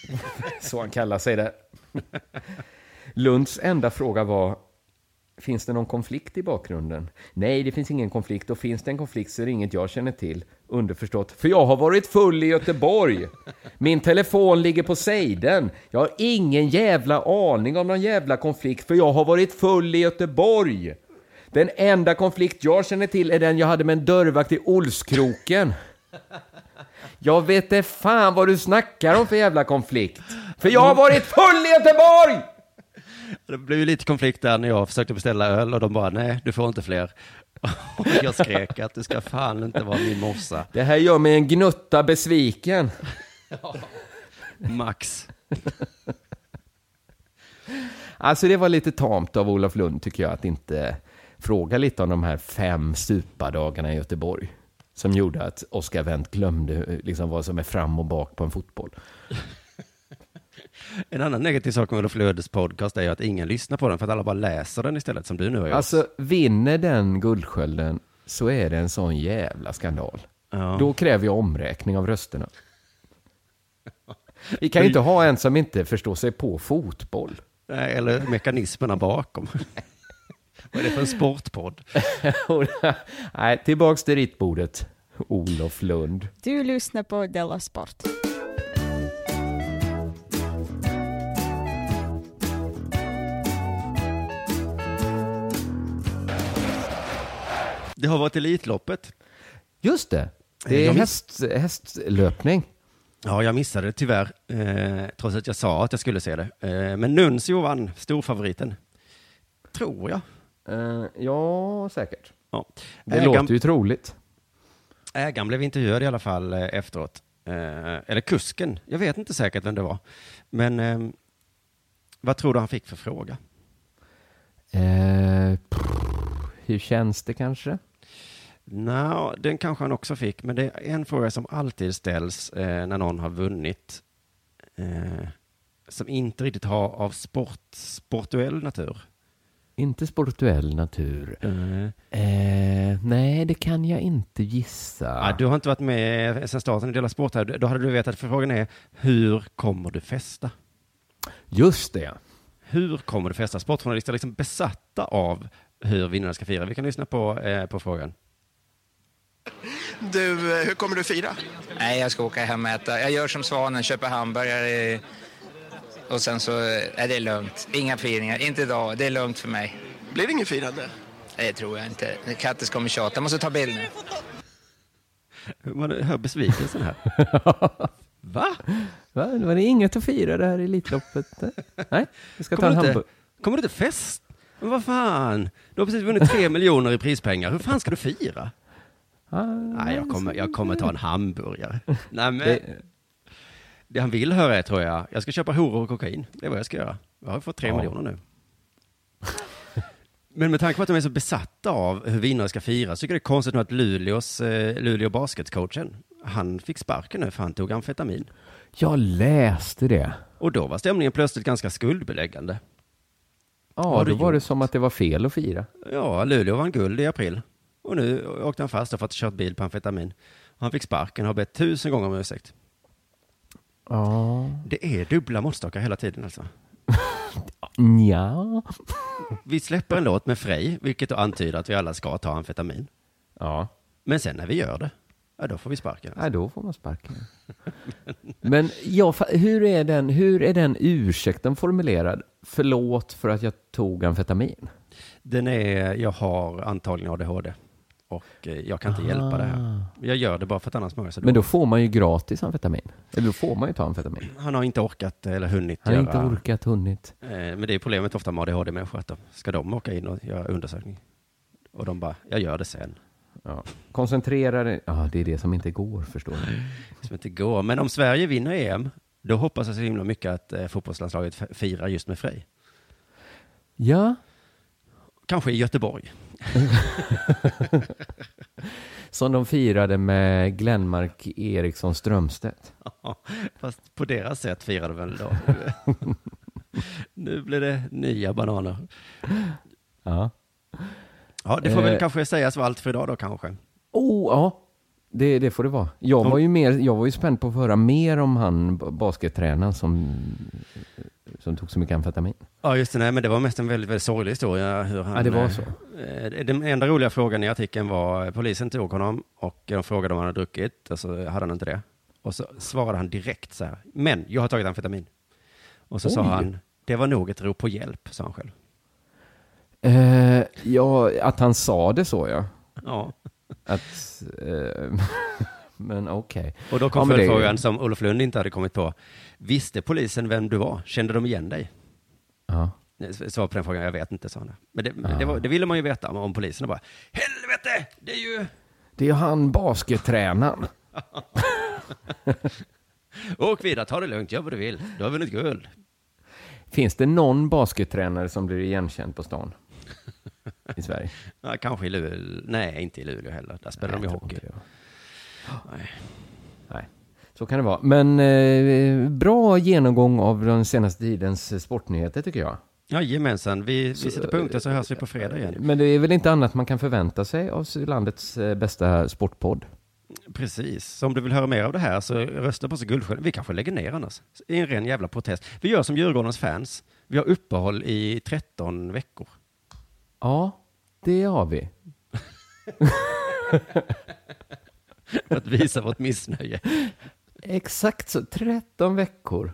Så han kallar sig där. Lunds enda fråga var, finns det någon konflikt i bakgrunden? Nej, det finns ingen konflikt och finns det en konflikt så är det inget jag känner till. Underförstått, för jag har varit full i Göteborg. Min telefon ligger på sejden. Jag har ingen jävla aning om någon jävla konflikt för jag har varit full i Göteborg. Den enda konflikt jag känner till är den jag hade med en dörrvakt i Olskroken. Jag vet inte fan vad du snackar om för jävla konflikt. För jag har varit full i Göteborg! Det blev ju lite konflikt där när jag försökte beställa öl och de bara, nej, du får inte fler. Och jag skrek att det ska fan inte vara min morsa. Det här gör mig en gnutta besviken. Max. Alltså det var lite tamt av Olof Lund tycker jag att inte fråga lite om de här fem stupardagarna i Göteborg. Som gjorde att Oscar Wendt glömde eh, liksom vad som är fram och bak på en fotboll. En annan negativ sak med Olof Lödes podcast är ju att ingen lyssnar på den för att alla bara läser den istället som du nu har gjort. Alltså vinner den Guldskölden så är det en sån jävla skandal. Ja. Då kräver jag omräkning av rösterna. Vi kan ju inte ha en som inte förstår sig på fotboll. Nej, eller mekanismerna bakom. Vad är det för en sportpodd? Nej, tillbaks till ritbordet. Olof Lund. Du lyssnar på Della Sport. Det har varit Elitloppet. Just det. Det är häst, hästlöpning. Ja, jag missade det tyvärr, eh, trots att jag sa att jag skulle se det. Eh, men Nuncio vann, storfavoriten. Tror jag. Eh, ja, säkert. Ja. Det Ägaren- låter ju troligt. Ägaren blev intervjuad i alla fall eh, efteråt. Eh, eller kusken, jag vet inte säkert vem det var. Men eh, vad tror du han fick för fråga? Eh, pff, hur känns det kanske? Nå, den kanske han också fick, men det är en fråga som alltid ställs eh, när någon har vunnit. Eh, som inte riktigt har av sport, sportuell natur. Inte sportuell natur. Eh, Eh, nej, det kan jag inte gissa. Ja, du har inte varit med sedan starten i Dela Sport här. Då hade du vetat, för frågan är, hur kommer du festa? Just det. Hur kommer du festa? Sportjournalister är liksom besatta av hur vinnarna ska fira. Vi kan lyssna på, eh, på frågan. Du, eh, hur kommer du fira? Nej, jag ska åka hem och äta. Jag gör som Svanen, köper hamburgare och sen så är det lugnt. Inga firningar, inte idag. Det är lugnt för mig. Blir det inget firande? Det tror jag inte. Kattis kommer tjata. Jag måste ta bild nu. Man hör besvikelsen här. Va? Va? Var det inget att fira det här Elitloppet? Nej, vi ska ta Kommer en du inte, hamburgare. kommer du inte fest? Men vad fan? Du har precis vunnit tre miljoner i prispengar. Hur fan ska du fira? Nej, jag kommer, jag kommer ta en hamburgare. Nej, men det, Det- han vill höra är, tror jag, jag ska köpa horor och kokain. Det är vad jag ska göra. Jag har fått tre Ja. miljoner nu. Men med tanke på att de är så besatta av hur vinnare ska fira så tycker jag det är konstigt nu att Luleås, eh, Luleå basketcoachen, han fick sparken nu för han tog amfetamin. Jag läste det. Och då var stämningen plötsligt ganska skuldbeläggande. Ja, då var det gjort? som att det var fel att fira. Ja, Luleå vann guld i april. Och nu åkte han fast och fått kört bil på amfetamin. Han fick sparken och har bett tusen gånger om ursäkt. Ja. Det är dubbla måttstockar hela tiden alltså. Ja. Vi släpper en låt med Frej, vilket då antyder att vi alla ska ta amfetamin. Ja. Men sen när vi gör det, ja då får vi sparken. Nej, då får man sparken. Men ja, hur, är den, hur är den ursäkten formulerad? Förlåt för att jag tog amfetamin. Den är, jag har antagligen ADHD. Och eh, jag kan inte hjälpa det här. Jag gör det bara för att annars mår jag så Men då får man ju gratis amfetamin. Eller då får man ju ta amfetamin. Han har inte orkat eller hunnit Han har göra... inte orkat, hunnit. Eh, Men det är problemet ofta med ADHD-människor, att de, ska de åka in och göra undersökning? Och de bara, jag gör det sen. Ja. Koncentrera dig. Ja, det är det som inte går, förstår du. Som inte går. Men om Sverige vinner EM, då hoppas jag så himla mycket att eh, fotbollslandslaget firar just med Frej. Ja. Kanske i Göteborg. Som de firade med Glenmark Eriksson Strömstedt. Ja, fast på deras sätt firade väl då. nu blir det nya bananer. Ja. Ja, det får väl Eh. kanske sägas vara allt för idag då kanske. Oh, ja. Det, det får det vara. Jag var, ju mer, jag var ju spänd på att höra mer om han baskettränaren som, som tog så mycket amfetamin. Ja, just det. Nej, men det var mest en väldigt, väldigt sorglig historia. Hur han, Ja, det var eh, så. eh, Den enda roliga frågan i artikeln var, polisen tog honom och de frågade om han hade druckit, och så hade han inte det. Och så svarade han direkt så här, men jag har tagit amfetamin. Och så sa Oj. han, det var nog ett rop på hjälp, sa han själv. Eh, ja, att han sa det så ja. Ja. Att, eh, men okej. Och då kom Ja, men det- följdfrågan som Olof Lund inte hade kommit på. Visste polisen vem du var? Kände de igen dig? Ja. Svar på den frågan, jag vet inte, sa han. Men det, Ja. det, var, det ville man ju veta om, om polisen och bara, helvete, det är ju... Det är ju han baskettränaren. Åk vidare, ta det lugnt, gör vad du vill. Du har vunnit guld. Finns det någon baskettränare som blir igenkänd på stan? I Sverige? Ja, kanske i Luleå. Nej, inte i Luleå heller. Där spelar Nej, de ju hockey. Nej. Så kan det vara. Men eh, bra genomgång av den senaste tidens sportnyheter tycker jag. Jajamensan, vi, vi sätter punkter så hörs vi på fredag igen. Men det är väl inte annat man kan förvänta sig av landets eh, bästa sportpodd? Precis, så om du vill höra mer av det här så rösta på så Guldstjärnan. Vi kanske lägger ner annars. I en ren jävla protest. Vi gör som Djurgårdens fans. Vi har uppehåll i 13 veckor. Ja, det har vi. För att visa vårt missnöje. Exakt så, 13 veckor.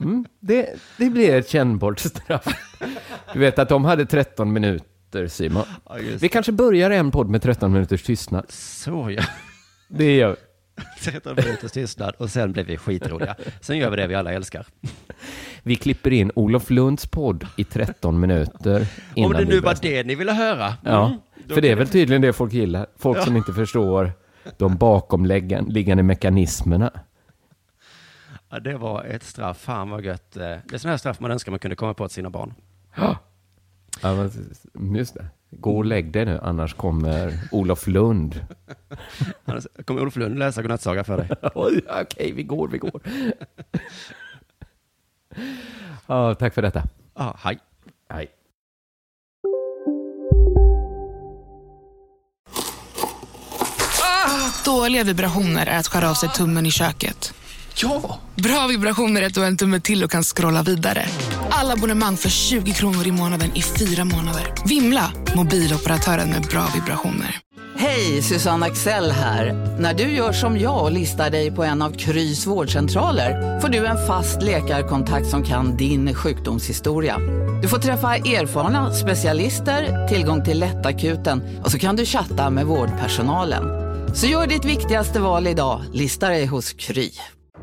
Mm, det, det blir ett kännbart straff. Du vet att de hade 13 minuter, Simon. Ja, Vi kanske börjar en podd med 13 minuters tystnad. Så ja. Det gör vi. 13 minuters tystnad och sen blir vi skitroliga. Sen gör vi det vi alla älskar. Vi klipper in Olof Lunds podd i 13 minuter. Om det nu var det ni ville höra. Ja, Mm, då för det är väl tydligen det folk gillar. Folk som Ja. inte förstår de bakomliggande mekanismerna. Ja, det var ett straff. Fan vad gött. eh. Det är sådana här straff man önskar man kunde komma på till sina barn. Ja, men just det. Gå och lägg dig nu, annars kommer Olof Lund. Annars kommer Olof Lund läsa godnattsaga för dig. Oj, Okej, vi går, vi går. Ja, tack för detta. Ja, hej. Hej. Dåliga vibrationer är att skära av sig tummen i köket. Ja! Bra vibrationer är att du har en tumme till och kan scrolla vidare. Alla abonnemang för 20 kronor i månaden i fyra månader. Vimla! Mobiloperatören med bra vibrationer. Hej, Susanne Axel här. När du gör som jag och listar dig på en av Krys vårdcentraler får du en fast läkarkontakt som kan din sjukdomshistoria. Du får träffa erfarna specialister, tillgång till lättakuten och så kan du chatta med vårdpersonalen. Så gör ditt viktigaste val idag, lista dig hos Kry.